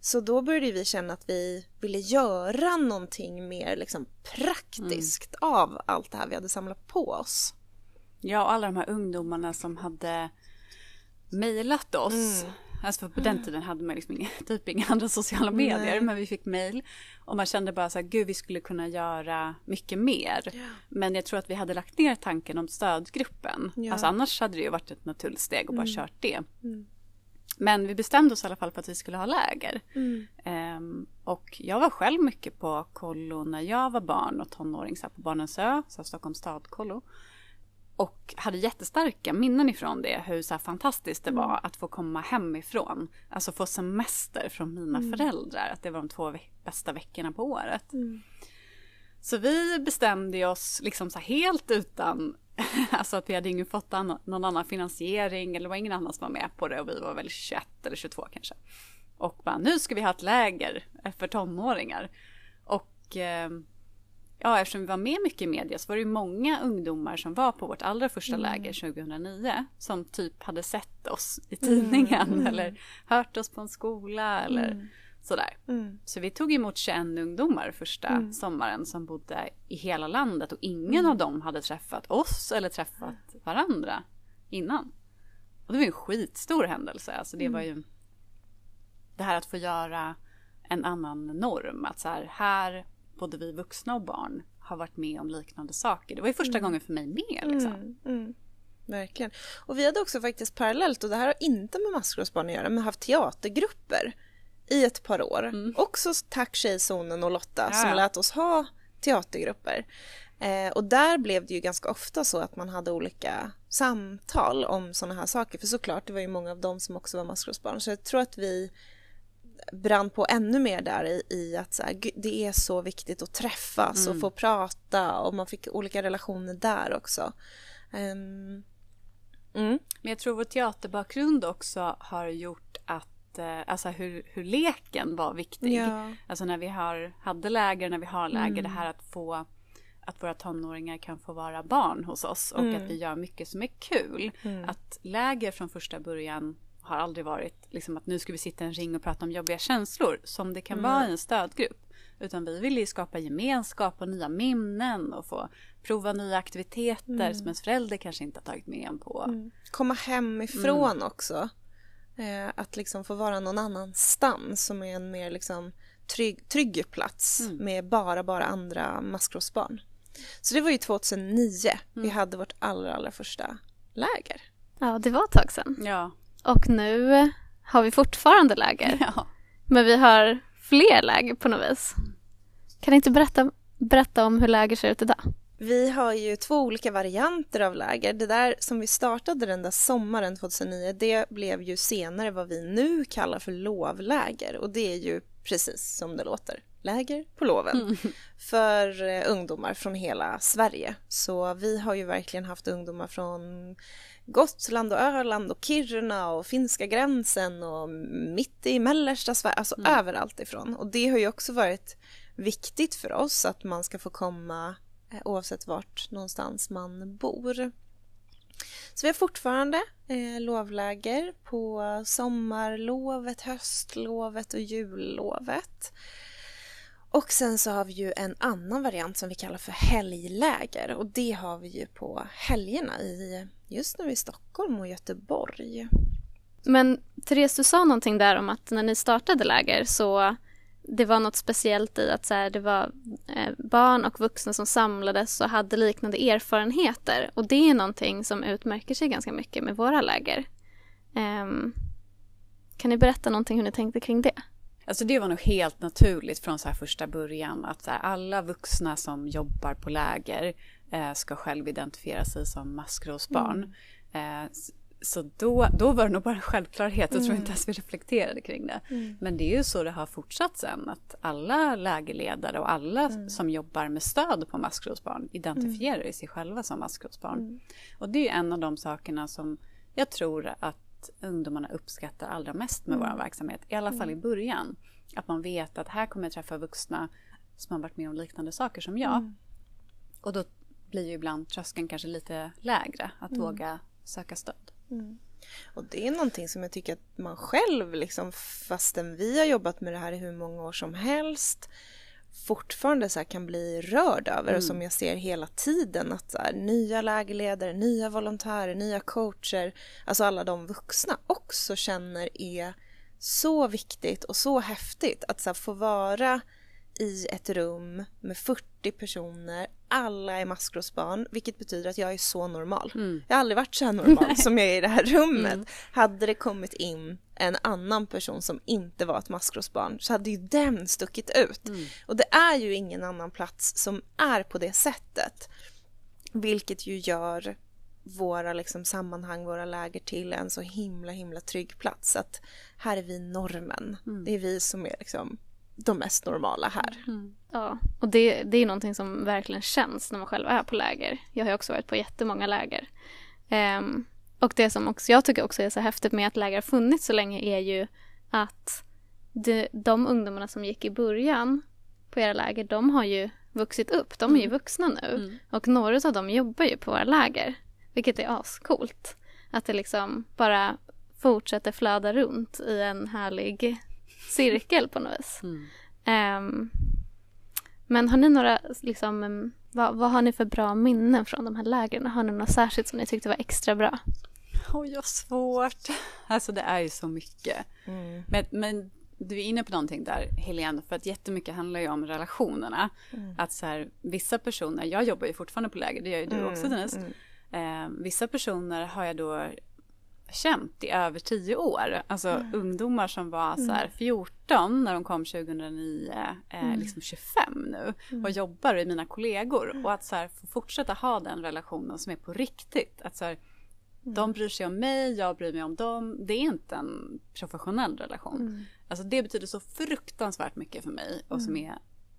Så då började vi känna att vi ville göra någonting mer liksom praktiskt mm. av allt det här vi hade samlat på oss. Ja, och alla de här ungdomarna som hade mejlat oss. Mm. Alltså för på den tiden hade man liksom inga, typ inga andra sociala medier Nej. men vi fick mejl. Och man kände bara så här, gud vi skulle kunna göra mycket mer. Ja. Men jag tror att vi hade lagt ner tanken om stödgruppen. Ja. Alltså annars hade det ju varit ett naturligt steg och bara mm. kört det. Mm. Men vi bestämde oss i alla fall för att vi skulle ha läger. Mm. Um, och jag var själv mycket på kollo när jag var barn och tonåring, så på Barnens ö, så Stockholms stadkollo. Och hade jättestarka minnen ifrån det, hur så fantastiskt det var mm. att få komma hemifrån. Alltså få semester från mina mm. föräldrar, att det var de två ve bästa veckorna på året. Mm. Så vi bestämde oss liksom så helt utan, alltså att vi hade ingen fått annan, någon annan finansiering eller var ingen annan som var med på det och vi var väl 21 eller 22 kanske. Och bara, nu ska vi ha ett läger för tonåringar. Och eh, ja, eftersom vi var med mycket i media så var det ju många ungdomar som var på vårt allra första mm. läger 2009 som typ hade sett oss i tidningen mm. eller hört oss på en skola eller mm. sådär. Mm. Så vi tog emot 21 ungdomar första mm. sommaren som bodde i hela landet och ingen mm. av dem hade träffat oss eller träffat varandra innan. Och det var ju en skitstor händelse. Alltså det var ju det här att få göra en annan norm. Att så här, här både vi vuxna och barn har varit med om liknande saker. Det var ju första mm. gången för mig med. Liksom. Mm, mm. Verkligen. Och vi hade också faktiskt parallellt, och det här har inte med maskrosbarn att göra, men haft teatergrupper i ett par år. Mm. Också tack Tjejzonen och Lotta ja. som lät oss ha teatergrupper. Eh, och där blev det ju ganska ofta så att man hade olika samtal om sådana här saker. För såklart, det var ju många av dem som också var maskrosbarn. Så jag tror att vi brann på ännu mer där i, i att så här, det är så viktigt att träffas mm. och få prata och man fick olika relationer där också. Um, mm. Men jag tror vår teaterbakgrund också har gjort att eh, Alltså hur, hur leken var viktig. Ja. Alltså när vi har, hade läger, när vi har läger, mm. det här att få att våra tonåringar kan få vara barn hos oss och mm. att vi gör mycket som är kul. Mm. Att läger från första början har aldrig varit liksom att nu ska vi sitta i en ring och prata om jobbiga känslor som det kan mm. vara i en stödgrupp. Utan vi vill ju skapa gemenskap och nya minnen och få prova nya aktiviteter mm. som ens förälder kanske inte har tagit med en på. Mm. Komma hemifrån mm. också. Eh, att liksom få vara någon annanstans som är en mer liksom trygg, trygg plats mm. med bara, bara andra maskrosbarn. Så det var ju 2009 vi mm. hade vårt allra, allra första läger. Ja, det var ett tag sedan. Ja. Och nu har vi fortfarande läger. Ja. Men vi har fler läger på något vis. Kan du inte berätta, berätta om hur läger ser ut idag? Vi har ju två olika varianter av läger. Det där som vi startade den där sommaren 2009, det blev ju senare vad vi nu kallar för lovläger. Och det är ju precis som det låter, läger på loven mm. för eh, ungdomar från hela Sverige. Så vi har ju verkligen haft ungdomar från Gotland och Öland och Kiruna och finska gränsen och mitt i mellersta Sverige, alltså mm. överallt ifrån. Och det har ju också varit viktigt för oss att man ska få komma eh, oavsett vart någonstans man bor. Så vi har fortfarande eh, lovläger på sommarlovet, höstlovet och jullovet. Och sen så har vi ju en annan variant som vi kallar för helgläger och det har vi ju på helgerna i just nu i Stockholm och Göteborg. Men Therese, du sa någonting där om att när ni startade läger så det var något speciellt i att så här, det var eh, barn och vuxna som samlades och hade liknande erfarenheter. Och det är någonting som utmärker sig ganska mycket med våra läger. Um, kan ni berätta någonting hur ni tänkte kring det? Alltså det var nog helt naturligt från så första början att alla vuxna som jobbar på läger eh, ska själv identifiera sig som maskrosbarn. Mm. Eh, så då, då var det nog bara en självklarhet. Jag tror mm. inte ens vi reflekterade kring det. Mm. Men det är ju så det har fortsatt sen att alla lägerledare och alla mm. som jobbar med stöd på maskrosbarn identifierar mm. sig själva som maskrosbarn. Mm. Och det är en av de sakerna som jag tror att ungdomarna uppskattar allra mest med mm. vår verksamhet. I alla fall i början. Att man vet att här kommer jag träffa vuxna som har varit med om liknande saker som jag. Och då blir ju ibland tröskeln kanske lite lägre att våga söka stöd. Mm. Och det är någonting som jag tycker att man själv, liksom, fastän vi har jobbat med det här i hur många år som helst, fortfarande så kan bli rörd över mm. och som jag ser hela tiden att så här, nya lägerledare, nya volontärer, nya coacher, alltså alla de vuxna också känner är så viktigt och så häftigt att så här, få vara i ett rum med 40 personer, alla är maskrosbarn, vilket betyder att jag är så normal. Mm. Jag har aldrig varit så här normal som jag är i det här rummet. Mm. Hade det kommit in en annan person som inte var ett maskrosbarn så hade ju den stuckit ut. Mm. Och det är ju ingen annan plats som är på det sättet. Vilket ju gör våra liksom sammanhang, våra läger till en så himla himla trygg plats. Att här är vi normen. Mm. Det är vi som är liksom de mest normala här. Mm. Ja, och det, det är någonting som verkligen känns när man själv är på läger. Jag har ju också varit på jättemånga läger. Um, och det som också, jag tycker också är så häftigt med att läger har funnits så länge är ju att det, de ungdomarna som gick i början på era läger, de har ju vuxit upp. De är ju mm. vuxna nu. Mm. Och några av dem jobbar ju på våra läger. Vilket är ascoolt. Att det liksom bara fortsätter flöda runt i en härlig cirkel på något vis. Mm. Um, men har ni några, liksom, vad, vad, har ni för bra minnen från de här lägren? Har ni något särskilt som ni tyckte var extra bra? Oj, vad svårt. Alltså det är ju så mycket. Mm. Men, men du är inne på någonting där, Helene, för att jättemycket handlar ju om relationerna. Mm. Att så här, vissa personer, jag jobbar ju fortfarande på läger, det gör ju du mm. också Denise. Mm. Eh, vissa personer har jag då känt i över tio år. Alltså mm. ungdomar som var så här 14 mm. när de kom 2009, eh, mm. liksom 25 nu mm. och jobbar i mina kollegor. Mm. Och att så här, få fortsätta ha den relationen som är på riktigt. Att så här, mm. De bryr sig om mig, jag bryr mig om dem. Det är inte en professionell relation. Mm. Alltså det betyder så fruktansvärt mycket för mig och som är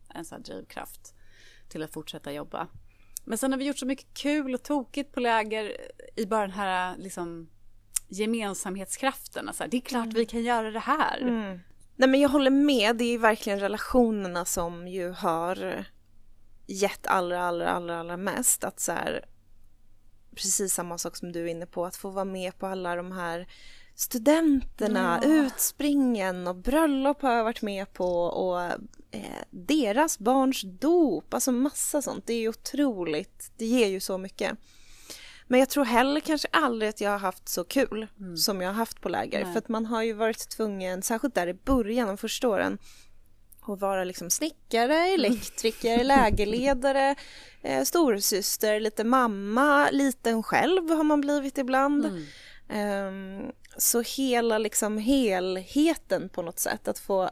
en så drivkraft till att fortsätta jobba. Men sen har vi gjort så mycket kul och tokigt på läger i bara den här liksom gemensamhetskraften. Alltså, det är klart mm. vi kan göra det här. Mm. Nej men jag håller med, det är verkligen relationerna som ju har gett allra, allra, allra, allra mest. Att så här, precis samma sak som du är inne på, att få vara med på alla de här studenterna, ja. utspringen och bröllop har jag varit med på och eh, deras barns dop, alltså massa sånt. Det är otroligt, det ger ju så mycket. Men jag tror heller kanske aldrig att jag har haft så kul mm. som jag har haft på läger. Nej. För att man har ju varit tvungen, särskilt där i början, de första åren, att vara liksom snickare, elektriker, lägerledare, eh, storasyster, lite mamma, liten själv har man blivit ibland. Mm. Um, så hela liksom helheten på något sätt, att få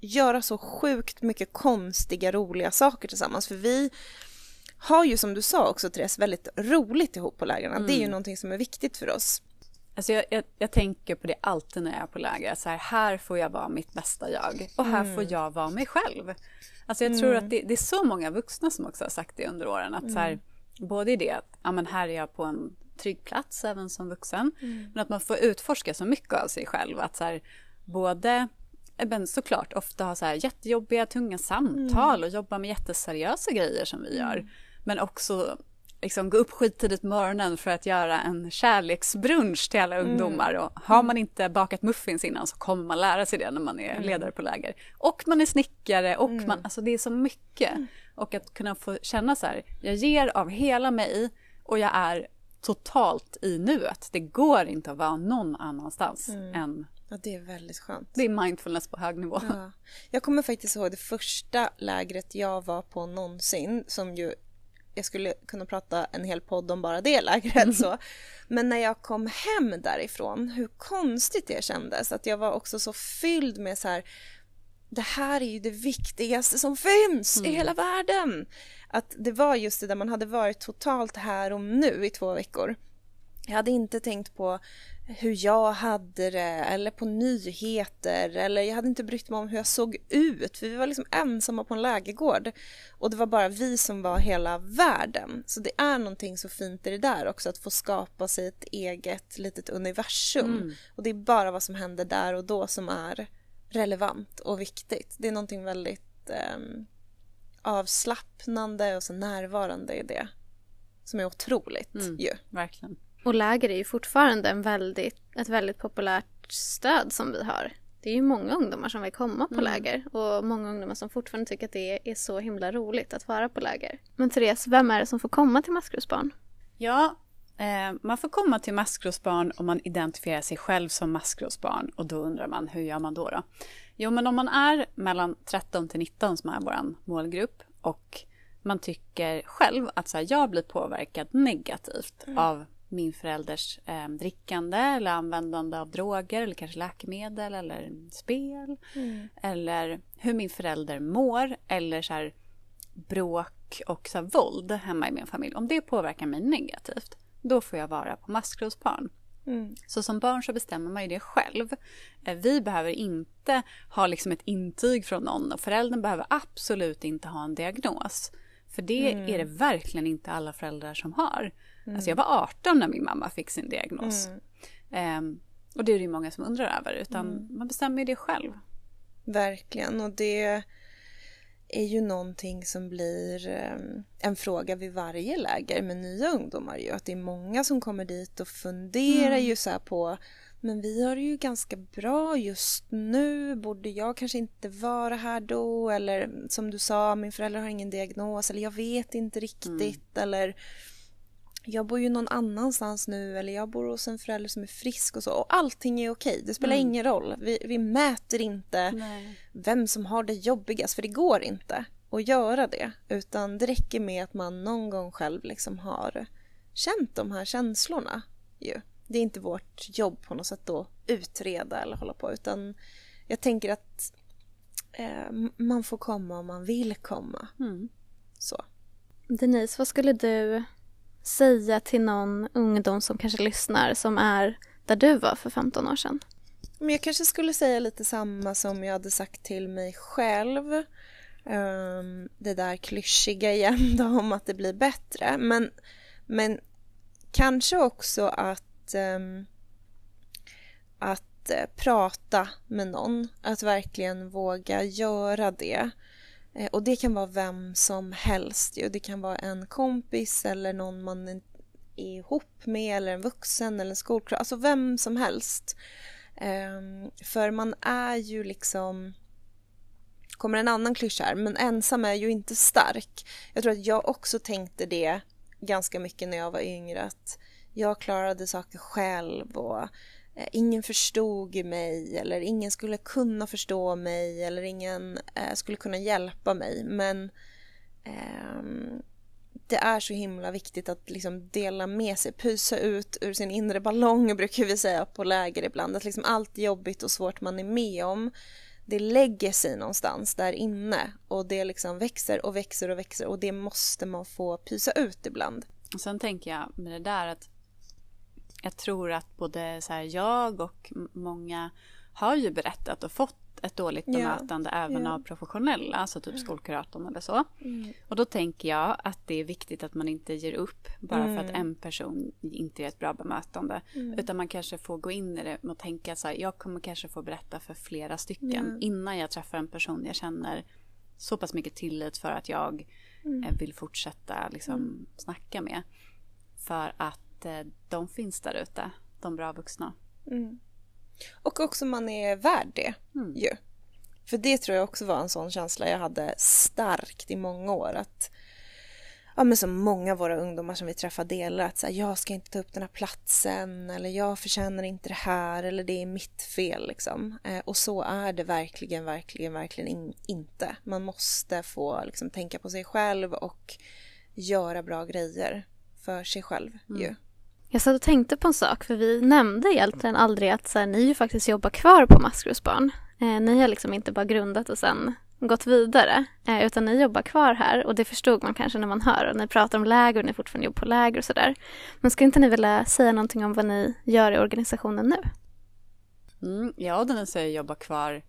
göra så sjukt mycket konstiga, roliga saker tillsammans. För vi har ju som du sa också Therese väldigt roligt ihop på lägren. Mm. Det är ju mm. någonting som är viktigt för oss. Alltså jag, jag, jag, tänker på det alltid när jag är på läger. Så här, här får jag vara mitt bästa jag och här mm. får jag vara mig själv. Alltså jag tror mm. att det, det, är så många vuxna som också har sagt det under åren. Att så här, mm. både i det att ja, men här är jag på en trygg plats även som vuxen. Mm. Men att man får utforska så mycket av sig själv. Att så här, både men såklart ofta ha så här jättejobbiga, tunga samtal och jobba med jätteseriösa grejer som vi gör. Men också liksom gå upp skittidigt på morgonen för att göra en kärleksbrunch till alla mm. ungdomar. Och har man inte bakat muffins innan så kommer man lära sig det när man är mm. ledare på läger. Och man är snickare och mm. man, alltså det är så mycket. Mm. Och att kunna få känna så här, jag ger av hela mig och jag är totalt i nuet. Det går inte att vara någon annanstans mm. än Ja, det är väldigt skönt. Det är mindfulness på hög nivå. Ja. Jag kommer faktiskt ihåg det första lägret jag var på någonsin som ju jag skulle kunna prata en hel podd om bara det lägret så. Men när jag kom hem därifrån, hur konstigt det kändes. Att jag var också så fylld med så här, det här är ju det viktigaste som finns mm. i hela världen. Att det var just det där man hade varit totalt här och nu i två veckor. Jag hade inte tänkt på hur jag hade det eller på nyheter eller jag hade inte brytt mig om hur jag såg ut för vi var liksom ensamma på en lägergård och det var bara vi som var hela världen. Så det är någonting så fint i det där också att få skapa sig ett eget litet universum mm. och det är bara vad som händer där och då som är relevant och viktigt. Det är någonting väldigt eh, avslappnande och så närvarande i det som är otroligt mm, ju. Verkligen. Och läger är ju fortfarande en väldigt, ett väldigt populärt stöd som vi har. Det är ju många ungdomar som vill komma på mm. läger och många ungdomar som fortfarande tycker att det är så himla roligt att vara på läger. Men Therese, vem är det som får komma till maskrosbarn? Ja, eh, man får komma till maskrosbarn om man identifierar sig själv som maskrosbarn och då undrar man hur gör man då? då? Jo, men om man är mellan 13 till 19 som är vår målgrupp och man tycker själv att så här, jag blir påverkad negativt mm. av min förälders eh, drickande eller användande av droger eller kanske läkemedel eller spel. Mm. Eller hur min förälder mår eller så här, bråk och så här, våld hemma i min familj. Om det påverkar mig negativt, då får jag vara på maskrosbarn. Mm. Så som barn så bestämmer man ju det själv. Eh, vi behöver inte ha liksom ett intyg från någon och föräldern behöver absolut inte ha en diagnos. För det mm. är det verkligen inte alla föräldrar som har. Mm. Alltså jag var 18 när min mamma fick sin diagnos. Mm. Um, och det är det ju många som undrar över, utan mm. man bestämmer ju det själv. Verkligen, och det är ju någonting som blir um, en fråga vid varje läger med nya ungdomar ju. Att det är många som kommer dit och funderar mm. ju så på men vi har det ju ganska bra just nu. Borde jag kanske inte vara här då? Eller som du sa, min förälder har ingen diagnos. Eller jag vet inte riktigt. Mm. Eller jag bor ju någon annanstans nu eller jag bor hos en förälder som är frisk och så. Och allting är okej, det spelar mm. ingen roll. Vi, vi mäter inte Nej. vem som har det jobbigast, för det går inte att göra det. Utan det räcker med att man någon gång själv liksom har känt de här känslorna. Ju. Det är inte vårt jobb på något sätt att utreda eller hålla på, utan jag tänker att eh, man får komma om man vill komma. Mm. Så. Denise, vad skulle du säga till någon ungdom som kanske lyssnar som är där du var för 15 år sedan? Men jag kanske skulle säga lite samma som jag hade sagt till mig själv. Um, det där klyschiga igen då om att det blir bättre. Men, men kanske också att, um, att uh, prata med någon. Att verkligen våga göra det. Eh, och det kan vara vem som helst. Det kan vara en kompis eller någon man är ihop med eller en vuxen eller en skolklass. Alltså vem som helst. Ehm, för man är ju liksom kommer en annan klyscha här, men ensam är ju inte stark. Jag tror att jag också tänkte det ganska mycket när jag var yngre att jag klarade saker själv och Eh, ingen förstod mig eller ingen skulle kunna förstå mig eller ingen eh, skulle kunna hjälpa mig. Men eh, det är så himla viktigt att liksom dela med sig, pysa ut ur sin inre ballong brukar vi säga på läger ibland. Att liksom allt jobbigt och svårt man är med om det lägger sig någonstans där inne och det liksom växer och växer och växer och det måste man få pysa ut ibland. Och sen tänker jag med det där att jag tror att både så jag och många har ju berättat och fått ett dåligt bemötande ja. även ja. av professionella, alltså typ skolkuratorn eller så. Mm. Och då tänker jag att det är viktigt att man inte ger upp bara mm. för att mm. en person inte ger ett bra bemötande. Mm. Utan man kanske får gå in i det och tänka så här, jag kommer kanske få berätta för flera stycken innan jag träffar en person jag känner så pass mycket tillit för att jag mm. eh, vill fortsätta liksom mm. snacka med. För att att eh, de finns där ute, de bra vuxna. Mm. Och också man är värd det mm. ju. För det tror jag också var en sån känsla jag hade starkt i många år. Att ja, men som många av våra ungdomar som vi träffar delar att så här, jag ska inte ta upp den här platsen eller jag förtjänar inte det här eller det är mitt fel liksom. Eh, och så är det verkligen, verkligen, verkligen in, inte. Man måste få liksom, tänka på sig själv och göra bra grejer för sig själv mm. ju. Jag satt och tänkte på en sak, för vi nämnde egentligen aldrig att så här, ni ju faktiskt jobbar kvar på Maskrosbarn. Eh, ni har liksom inte bara grundat och sen gått vidare, eh, utan ni jobbar kvar här och det förstod man kanske när man hör och ni pratar om läger och ni fortfarande jobbar på läger och sådär. Men skulle inte ni vilja säga någonting om vad ni gör i organisationen nu? Mm, ja, den säger jobba kvar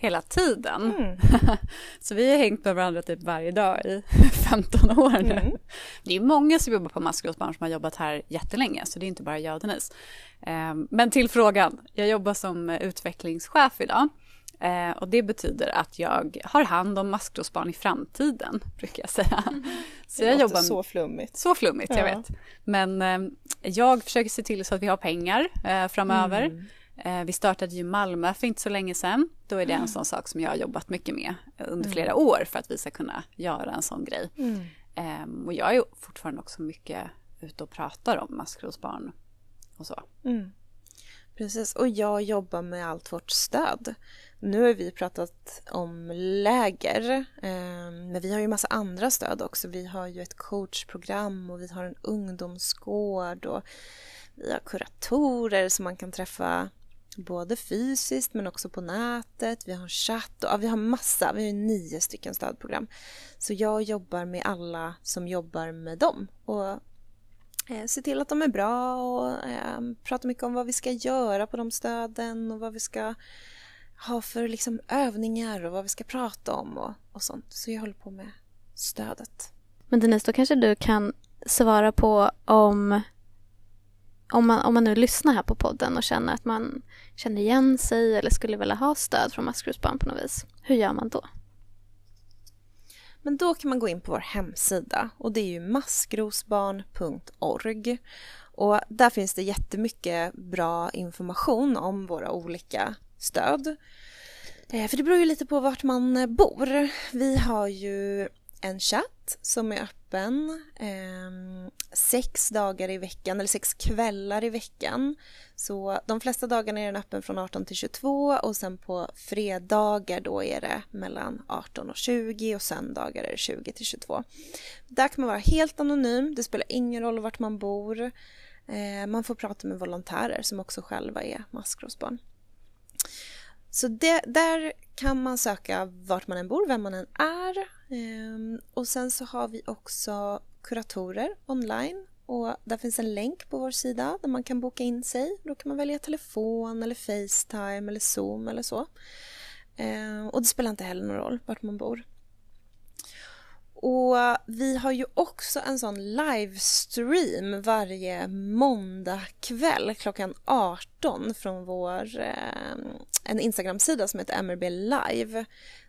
hela tiden. Mm. så vi har hängt med varandra typ varje dag i 15 år nu. Mm. Det är många som jobbar på maskrosbarn som har jobbat här jättelänge, så det är inte bara jag och Denise. Ehm, men till frågan, jag jobbar som utvecklingschef idag. Ehm, och det betyder att jag har hand om maskrosbarn i framtiden, brukar jag säga. Mm. Så jag jobbar så flummigt. Så flummigt, jag vet. Men eh, jag försöker se till så att vi har pengar eh, framöver. Mm. Eh, vi startade ju Malmö för inte så länge sedan. Då är det en sån sak som jag har jobbat mycket med under flera år för att vi ska kunna göra en sån grej. Mm. Ehm, och jag är fortfarande också mycket ute och pratar om maskrosbarn och så. Mm. Precis, och jag jobbar med allt vårt stöd. Nu har vi pratat om läger, eh, men vi har ju massa andra stöd också. Vi har ju ett coachprogram och vi har en ungdomsgård och vi har kuratorer som man kan träffa både fysiskt men också på nätet. Vi har en chatt och ja, vi har massa, vi har nio stycken stödprogram. Så jag jobbar med alla som jobbar med dem och eh, ser till att de är bra och eh, pratar mycket om vad vi ska göra på de stöden och vad vi ska ha för liksom, övningar och vad vi ska prata om och, och sånt. Så jag håller på med stödet. Men Denise, då kanske du kan svara på om om man, om man nu lyssnar här på podden och känner att man känner igen sig eller skulle vilja ha stöd från maskrosbarn på något vis. Hur gör man då? Men då kan man gå in på vår hemsida och det är ju maskrosbarn.org. Och där finns det jättemycket bra information om våra olika stöd. Eh, för det beror ju lite på vart man bor. Vi har ju en chatt som är öppen eh, sex dagar i veckan eller sex kvällar i veckan. Så de flesta dagarna är den öppen från 18 till 22 och sen på fredagar då är det mellan 18 och 20 och söndagar är det 20 till 22. Där kan man vara helt anonym, det spelar ingen roll vart man bor. Eh, man får prata med volontärer som också själva är maskrosbarn. Så det, där kan man söka vart man än bor, vem man än är. Ehm, och sen så har vi också kuratorer online och där finns en länk på vår sida där man kan boka in sig. Då kan man välja telefon eller Facetime eller Zoom eller så. Ehm, och det spelar inte heller någon roll vart man bor. Och vi har ju också en sån livestream varje måndag kväll klockan 18 från vår eh, en Instagram-sida som heter MRB Live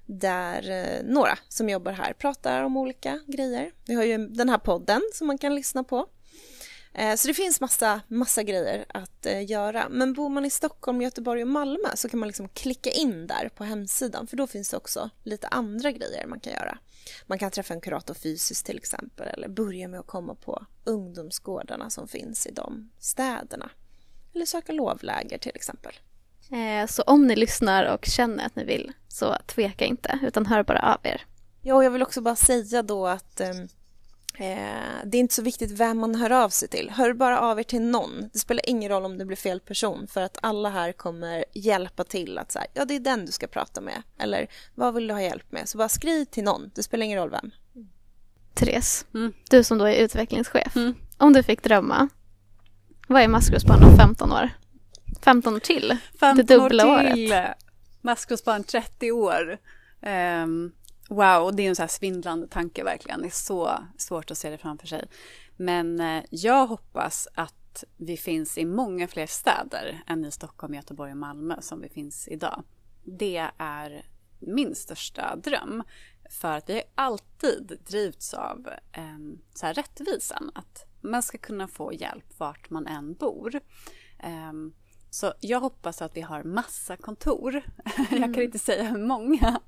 där eh, några som jobbar här pratar om olika grejer. Vi har ju den här podden som man kan lyssna på. Eh, så det finns massa, massa grejer att göra. Men bor man i Stockholm, Göteborg och Malmö så kan man liksom klicka in där på hemsidan för då finns det också lite andra grejer man kan göra. Man kan träffa en kurator fysiskt till exempel eller börja med att komma på ungdomsgårdarna som finns i de städerna. Eller söka lovläger till exempel. Eh, så om ni lyssnar och känner att ni vill så tveka inte utan hör bara av er. Ja, och jag vill också bara säga då att ehm, eh, det är inte så viktigt vem man hör av sig till. Hör bara av er till någon. Det spelar ingen roll om det blir fel person för att alla här kommer hjälpa till att säga ja det är den du ska prata med eller vad vill du ha hjälp med? Så bara skriv till någon. Det spelar ingen roll vem. Therese, Mm. du som då är utvecklingschef. Mm. Om du fick drömma, vad är maskrosbarn om 15 år? 15 år till? 15 Det dubbla år till. Maskrosbarn 30 år. Um, wow, det är en så här svindlande tanke verkligen. Det är så svårt att se det framför sig. Men eh, jag hoppas att vi finns i många fler städer än i Stockholm, Göteborg och Malmö som vi finns idag. Det är min största dröm. För att vi har alltid drivits av eh, så här rättvisan. Att man ska kunna få hjälp vart man än bor. Eh, så jag hoppas att vi har massa kontor. Jag kan inte säga hur många.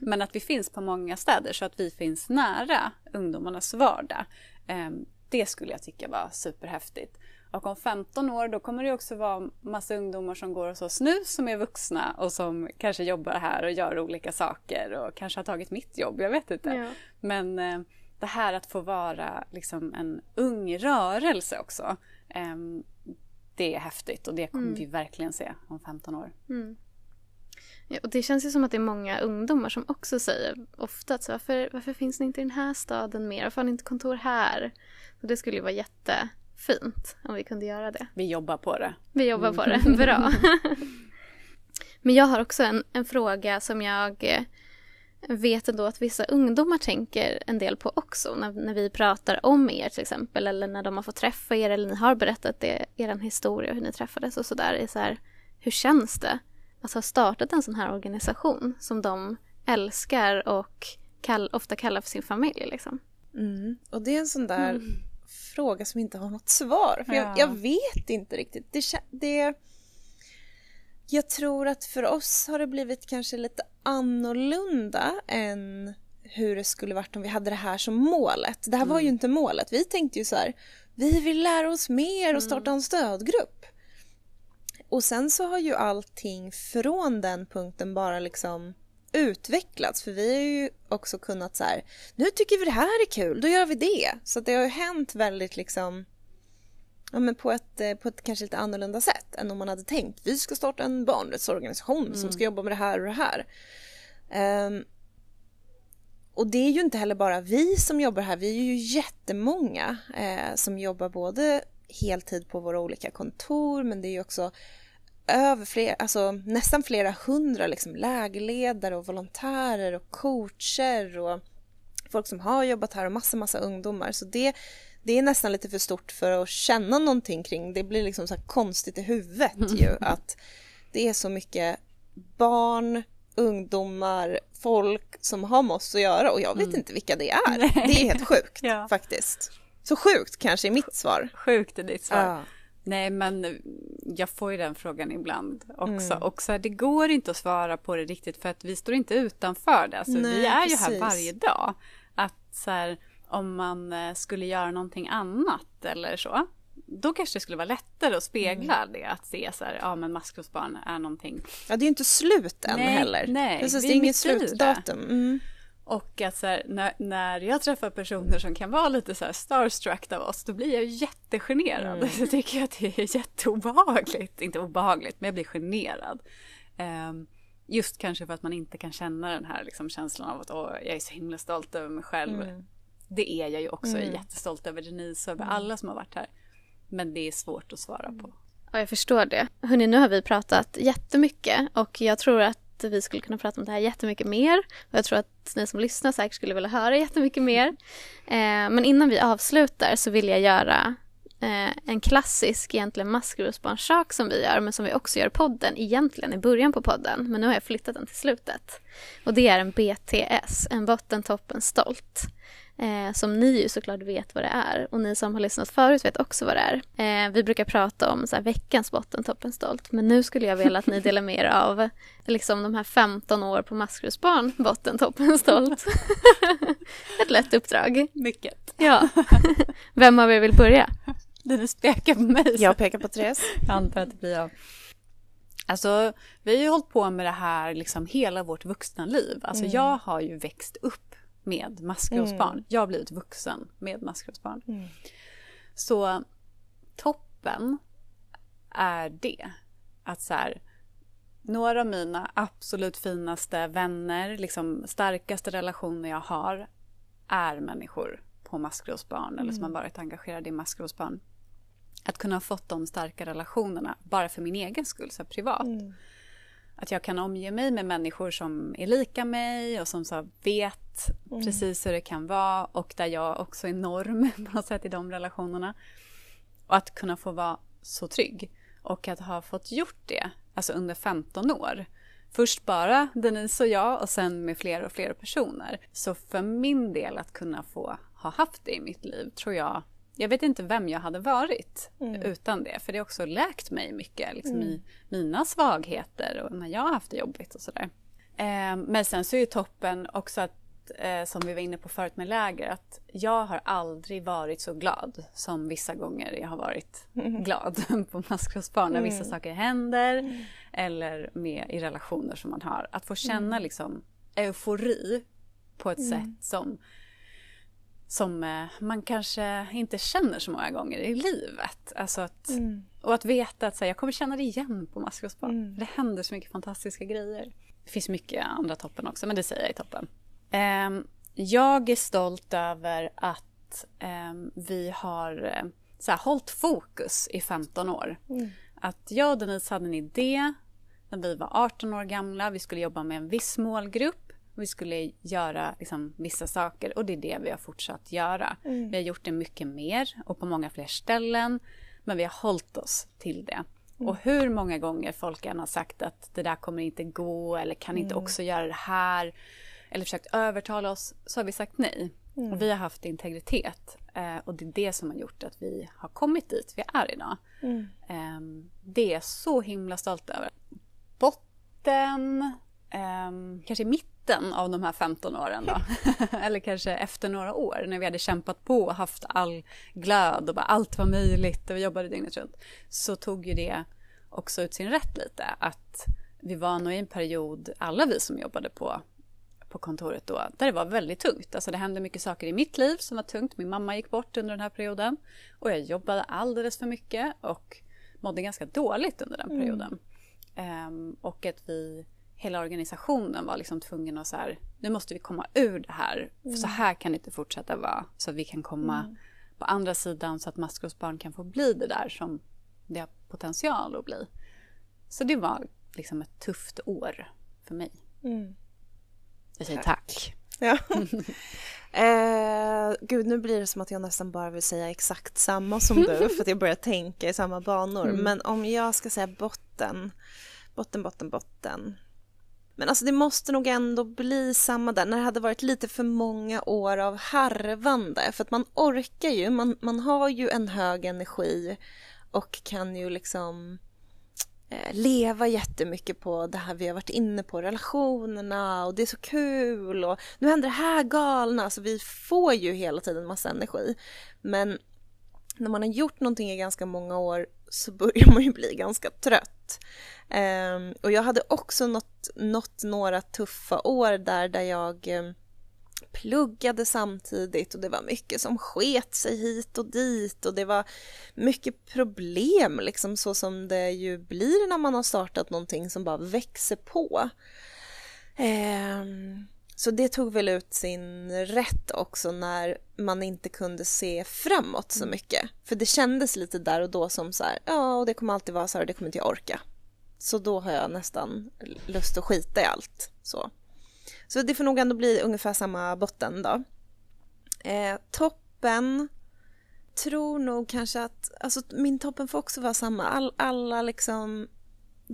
Men att vi finns på många städer så att vi finns nära ungdomarnas vardag. Ehm, Det skulle jag tycka var superhäftigt. Och om 15 år då kommer det också vara massa ungdomar som går hos oss nu som är vuxna och som kanske jobbar här och gör olika saker och kanske har tagit mitt jobb, jag vet inte. Ja. Men eh, det här att få vara liksom en ung rörelse också. Det är häftigt och det kommer vi verkligen se om 15 år. Mm. Ja, och det känns ju som att det är många ungdomar som också säger ofta att så, varför, varför finns ni inte i den här staden mer? Varför har ni inte kontor här? Och det skulle ju vara jättefint om vi kunde göra det. Vi jobbar på det. Vi jobbar på det, bra. Men jag har också en, en fråga som jag eh, vet ändå att vissa ungdomar tänker en del på också när, när vi pratar om er till exempel eller när de har fått träffa er eller ni har berättat det, er historia hur ni träffades och sådär. är så här, Hur känns det att ha startat en sån här organisation som de älskar och kall, ofta kallar för sin familj? Liksom? Mm. Och det är en sån där mm. fråga som inte har något svar. För ja. jag, jag, vet inte riktigt. Det, det, jag tror att för oss har det blivit kanske lite annorlunda än hur det skulle varit om vi hade det här som målet. Det här mm. var ju mm. inte målet. Vi tänkte ju så här, vi vill lära oss mer och starta mm. en stödgrupp. Och sen så har ju allting från den punkten bara liksom utvecklats för vi har ju också kunnat så här, nu tycker vi det här är kul, då gör vi det. Så det har ju hänt väldigt liksom ja, men på, ett, eh, på ett kanske lite annorlunda sätt än om man hade tänkt vi ska starta en barnrättsorganisation mm. som ska jobba med det här och det här. Um, och det är ju inte heller bara vi som jobbar här, vi är ju jättemånga eh, som jobbar både heltid på våra olika kontor men det är ju också över fler, alltså nästan flera hundra liksom lägerledare och volontärer och coacher och folk som har jobbat här och massa, massa ungdomar. Så det, det är nästan lite för stort för att känna någonting kring. Det blir liksom så konstigt i huvudet ju att det är så mycket barn, ungdomar, folk som har med oss att göra och jag vet mm. inte vilka det är. Nej. Det är helt sjukt ja. faktiskt. Så sjukt kanske är mitt svar. Sjukt är ditt svar. Ja. Nej, men jag får ju den frågan ibland också. Mm. Och så här, det går inte att svara på det riktigt för att vi står inte utanför det. Alltså, Nej, vi är precis. ju här varje dag. Att så här, om man eh, skulle göra någonting annat eller så, då kanske det skulle vara lättare att spegla mm. det, att se så här, ja men maskrosbarn är någonting. Ja, det är ju inte slut än nej, heller. Nej, Precis, det är inget slutdatum. Mm. Och att så här, när, när jag träffar personer som kan vara lite så här starstruck av oss, då blir jag jättegenerad. Mm. Så tycker jag att det är jätteobehagligt. Inte obehagligt, men jag blir generad. Um, just kanske för att man inte kan känna den här liksom, känslan av att Åh, jag är så himla stolt över mig själv. Mm. Det är jag ju också. Mm. jättestolt över Denise och över mm. alla som har varit här. Men det är svårt att svara på. Ja, jag förstår det. Hörni, nu har vi pratat jättemycket och jag tror att vi skulle kunna prata om det här jättemycket mer. Och jag tror att ni som lyssnar säkert skulle vilja höra jättemycket mer. Eh, men innan vi avslutar så vill jag göra eh, en klassisk egentligen maskrosbarnssak som vi gör men som vi också gör i podden egentligen i början på podden men nu har jag flyttat den till slutet. Och det är en BTS, en botten, toppen, stolt eh, som ni ju såklart vet vad det är och ni som har lyssnat förut vet också vad det är. Eh, vi brukar prata om så här, veckans botten, toppen, stolt men nu skulle jag vilja att ni delar med er av liksom de här 15 år på maskrosbarn, botten, toppen, stolt. Ett lätt uppdrag. Mycket. Ja. Vem av er vill börja? Du pekar på mig. Jag pekar på Therese. Jag antar att det blir jag. Alltså, vi har ju hållit på med det här liksom hela vårt vuxna liv. Alltså, mm. jag har ju växt upp med maskrosbarn. Mm. Jag har blivit vuxen med maskrosbarn. Mm. Så toppen är det. Att så här, några av mina absolut finaste vänner, liksom starkaste relationer jag har, är människor på maskrosbarn eller som har mm. varit engagerade i maskrosbarn. Att kunna ha fått de starka relationerna bara för min egen skull, så privat. Mm. Att jag kan omge mig med människor som är lika mig och som så vet mm. precis hur det kan vara och där jag också är norm på något sätt i de relationerna. Och att kunna få vara så trygg. Och att ha fått gjort det, alltså under 15 år. Först bara Denise och jag och sen med fler och fler personer. Så för min del att kunna få ha haft det i mitt liv tror jag jag vet inte vem jag hade varit mm. utan det. För det har också läkt mig mycket liksom, mm. i mina svagheter och när jag har haft det jobbigt och sådär. Eh, men sen så är ju toppen också att, eh, som vi var inne på förut med läger, att jag har aldrig varit så glad som vissa gånger jag har varit mm. glad på maskrosbarn när vissa mm. saker händer mm. eller med, i relationer som man har. Att få känna mm. liksom eufori på ett sätt som som eh, man kanske inte känner så många gånger i livet. Alltså att, mm. Och att veta att så här, jag kommer känna det igen på maskrosbarn. Mm. Det händer så mycket fantastiska grejer. Det finns mycket andra toppen också, men det säger jag i toppen. Um, jag är stolt över att um, vi har uh, så här, hållit fokus i 15 år. Mm. Att jag och Denise hade en idé när vi var 18 år gamla. Vi skulle jobba med en viss målgrupp vi skulle göra liksom, vissa saker och det är det vi har fortsatt göra. Mm. Vi har gjort det mycket mer och på många fler ställen. Men vi har hållit oss till det. Mm. Och hur många gånger folk än har sagt att det där kommer inte gå eller kan inte mm. också göra det här. Eller försökt övertala oss så har vi sagt nej. Mm. Och vi har haft integritet eh, och det är det som har gjort att vi har kommit dit vi är idag. Mm. Eh, det är jag så himla stolt över. Botten, eh, kanske mitten av de här 15 åren då. Eller kanske efter några år när vi hade kämpat på och haft all glöd och bara allt var möjligt och vi jobbade dygnet runt. Så tog ju det också ut sin rätt lite. Att vi var nog i en period, alla vi som jobbade på på kontoret då, där det var väldigt tungt. Alltså det hände mycket saker i mitt liv som var tungt. Min mamma gick bort under den här perioden och jag jobbade alldeles för mycket och mådde ganska dåligt under den mm. perioden. Mm. Um, och att vi, hela organisationen var liksom tvungen att så här, nu måste vi komma ur det här. Mm. För så här kan det inte fortsätta vara. Så att vi kan komma mm. på andra sidan så att maskrosbarn kan få bli det där som det har potential att bli. Så det var liksom ett tufft år för mig. Mm. Jag säger tack. Ja. eh, gud, nu blir det som att jag nästan bara vill säga exakt samma som du för att jag börjar tänka i samma banor. Mm. Men om jag ska säga botten, botten, botten, botten. Men alltså det måste nog ändå bli samma där, när det hade varit lite för många år av harvande. För att man orkar ju, man, man har ju en hög energi och kan ju liksom Eh, leva jättemycket på det här vi har varit inne på, relationerna och det är så kul och nu händer det här galna. Alltså vi får ju hela tiden massa energi. Men när man har gjort någonting i ganska många år så börjar man ju bli ganska trött. Um, och jag hade också nått, nått några tuffa år där, där jag um, pluggade samtidigt och det var mycket som sket sig hit och dit och det var mycket problem liksom så som det ju blir när man har startat någonting som bara växer på. Um, så det tog väl ut sin rätt också när man inte kunde se framåt så mm. mycket. För det kändes lite där och då som så här, ja och det kommer alltid vara så här och det kommer inte jag orka. Så då har jag nästan lust att skita i allt. Så. Så det får nog ändå bli ungefär samma botten då. Eh, toppen tror nog kanske att, alltså min toppen får också vara samma. All, alla liksom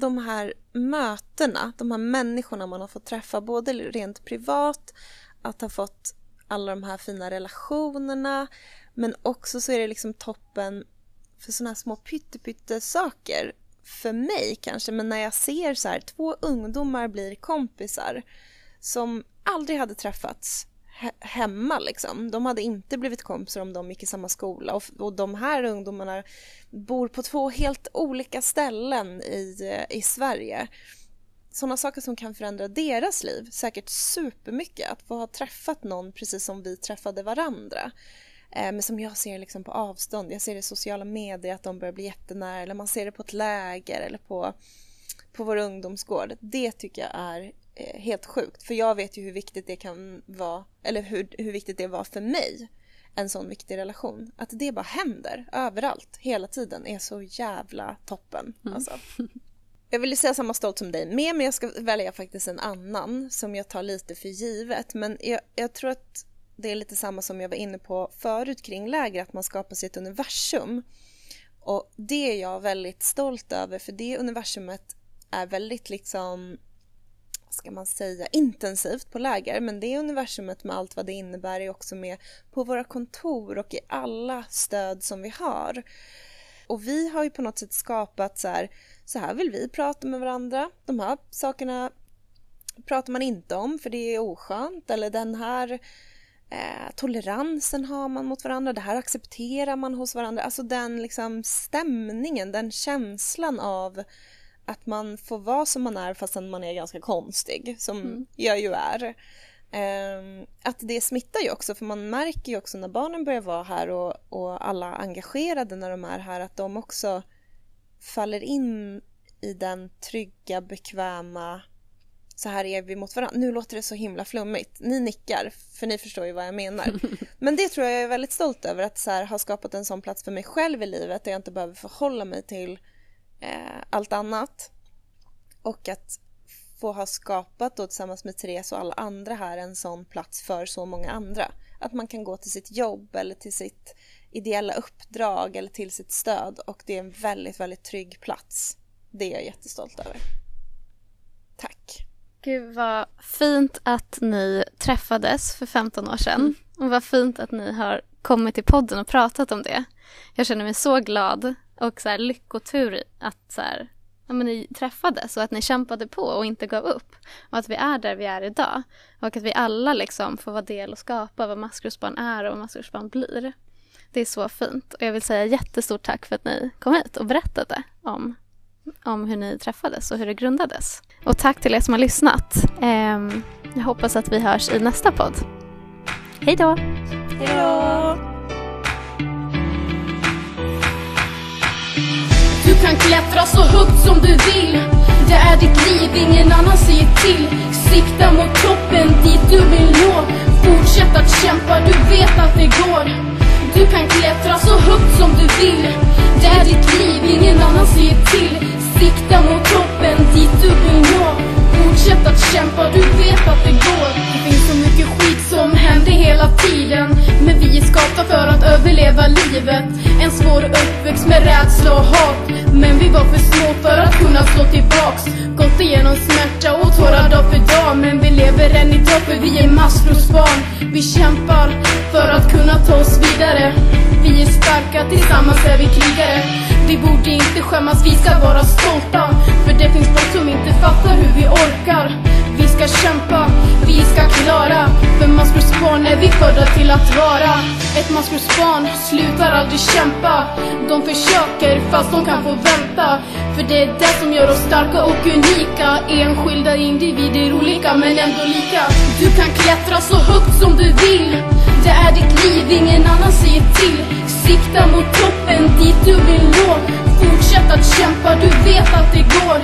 de här mötena, de här människorna man har fått träffa, både rent privat, att ha fått alla de här fina relationerna, men också så är det liksom toppen för sådana här små pyttesaker för mig kanske, men när jag ser så här, två ungdomar blir kompisar som aldrig hade träffats he hemma liksom. De hade inte blivit kompisar om de gick i samma skola och, och de här ungdomarna bor på två helt olika ställen i, i Sverige. Sådana saker som kan förändra deras liv säkert supermycket. Att få ha träffat någon precis som vi träffade varandra. Eh, men som jag ser liksom på avstånd. Jag ser det i sociala medier att de börjar bli jättenära eller man ser det på ett läger eller på, på vår ungdomsgård. Det tycker jag är helt sjukt. För jag vet ju hur viktigt det kan vara, eller hur, hur viktigt det var för mig, en sån viktig relation. Att det bara händer överallt, hela tiden, är så jävla toppen. Mm. Alltså. Jag vill säga samma stolt som dig med, men jag ska välja faktiskt en annan som jag tar lite för givet. Men jag, jag tror att det är lite samma som jag var inne på förut kring läger, att man skapar sitt universum. Och det är jag väldigt stolt över, för det universumet är väldigt liksom ska man säga, intensivt på läger men det universumet med allt vad det innebär är också med på våra kontor och i alla stöd som vi har. Och vi har ju på något sätt skapat så här, så här vill vi prata med varandra. De här sakerna pratar man inte om för det är oskönt eller den här eh, toleransen har man mot varandra, det här accepterar man hos varandra. Alltså den liksom stämningen, den känslan av att man får vara som man är fastän man är ganska konstig, som mm. jag ju är. Um, att det smittar ju också, för man märker ju också när barnen börjar vara här och, och alla engagerade när de är här, att de också faller in i den trygga, bekväma så här är vi mot varandra. Nu låter det så himla flummigt. Ni nickar, för ni förstår ju vad jag menar. Men det tror jag jag är väldigt stolt över, att så här, ha skapat en sån plats för mig själv i livet där jag inte behöver förhålla mig till eh, allt annat. Och att få ha skapat då tillsammans med Therese och alla andra här en sån plats för så många andra. Att man kan gå till sitt jobb eller till sitt ideella uppdrag eller till sitt stöd och det är en väldigt, väldigt trygg plats. Det är jag jättestolt över. Tack! Gud vad fint att ni träffades för 15 år sedan. Och vad fint att ni har kommit till podden och pratat om det. Jag känner mig så glad och så här lyckotur att så här, ja, men ni träffades och att ni kämpade på och inte gav upp. Och att vi är där vi är idag. Och att vi alla liksom får vara del och skapa vad maskrosbarn är och vad maskrosbarn blir. Det är så fint. Och jag vill säga jättestort tack för att ni kom hit och berättade om, om hur ni träffades och hur det grundades. Och tack till er som har lyssnat. Ehm, jag hoppas att vi hörs i nästa podd. Hej då! Hej då! Du kan klättra så högt som du vill. Det är ditt liv, ingen annan säger till. Sikta mot toppen, dit du vill nå. Fortsätt att kämpa, du vet att det går. Du kan klättra så högt som du vill. Det är ditt liv, ingen annan säger till. Sikta mot toppen, dit du vill nå. Fortsätt att kämpa, du vet att det går. Det finns så mycket skit som händer hela tiden. Men vi är skapta för att överleva livet. En svår uppväxt med rädsla och hat. Men vi var för små för att kunna slå tillbaks. Gått igenom smärta och tårar dag för dag Men vi lever än idag för vi är maskrosbarn Vi kämpar för att kunna ta oss vidare. Vi är starka, tillsammans är vi krigare. Vi borde inte skämmas, vi ska vara stolta. För det finns folk som inte fattar hur vi orkar. Vi ska kämpa, vi ska klara. För maskrosbarn är vi födda till att vara. Ett maskrosbarn slutar aldrig kämpa. De försöker fast de kan få vänta. För det är det som gör oss starka och unika. Enskilda individer olika men ändå lika. Du kan klättra så högt som du vill. Det är ditt liv, ingen annan säger till. Sikta mot toppen, dit du vill nå. Fortsätt att kämpa, du vet att det går.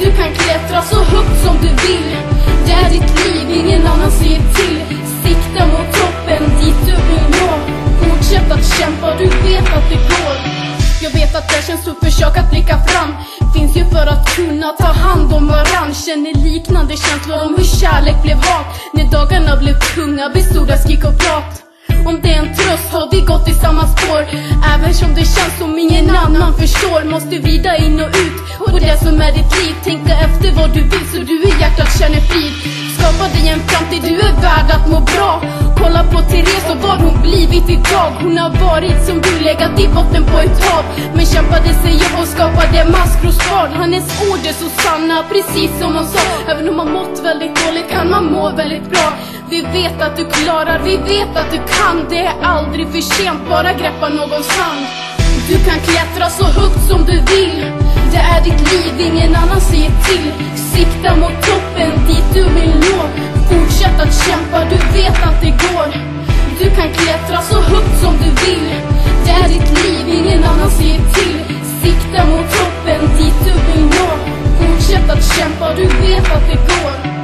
Du kan klättra så högt som du vill. Det är ditt liv, ingen annan säger till. Sikta mot toppen, dit du vill nå. Fortsätt att kämpa, du vet att det går. Jag vet att det känns tufft, försök att blicka fram. Finns ju för att kunna ta hand om varann. Känner liknande känslor om hur kärlek blev hat När dagarna blev tunga bestod av skrik och prat om det är en tröst har vi gått i samma spår. Även som det känns som ingen annan förstår Måste vrida in och ut. På det som är ditt liv Tänk dig efter vad du vill så du i hjärtat känner frid. Skapa dig en framtid, du är värd att må bra. Kolla på Therese och vad hon blivit idag. Hon har varit som du, legat i botten på ett hav. Men kämpade sig upp och skapade maskrosbarn Hennes ord är så sanna, precis som hon sa. Även om man mått väldigt dåligt kan man må väldigt bra. Vi vet att du klarar, vi vet att du kan. Det är aldrig för sent, bara greppa någons hand du kan klättra så högt som du vill. Det är ditt liv, ingen annan säger till. Sikta mot toppen, dit du vill nå. Fortsätt att kämpa, du vet att det går. Du kan klättra så högt som du vill. Det är ditt liv, ingen annan säger till. Sikta mot toppen, dit du vill nå. Fortsätt att kämpa, du vet att det går.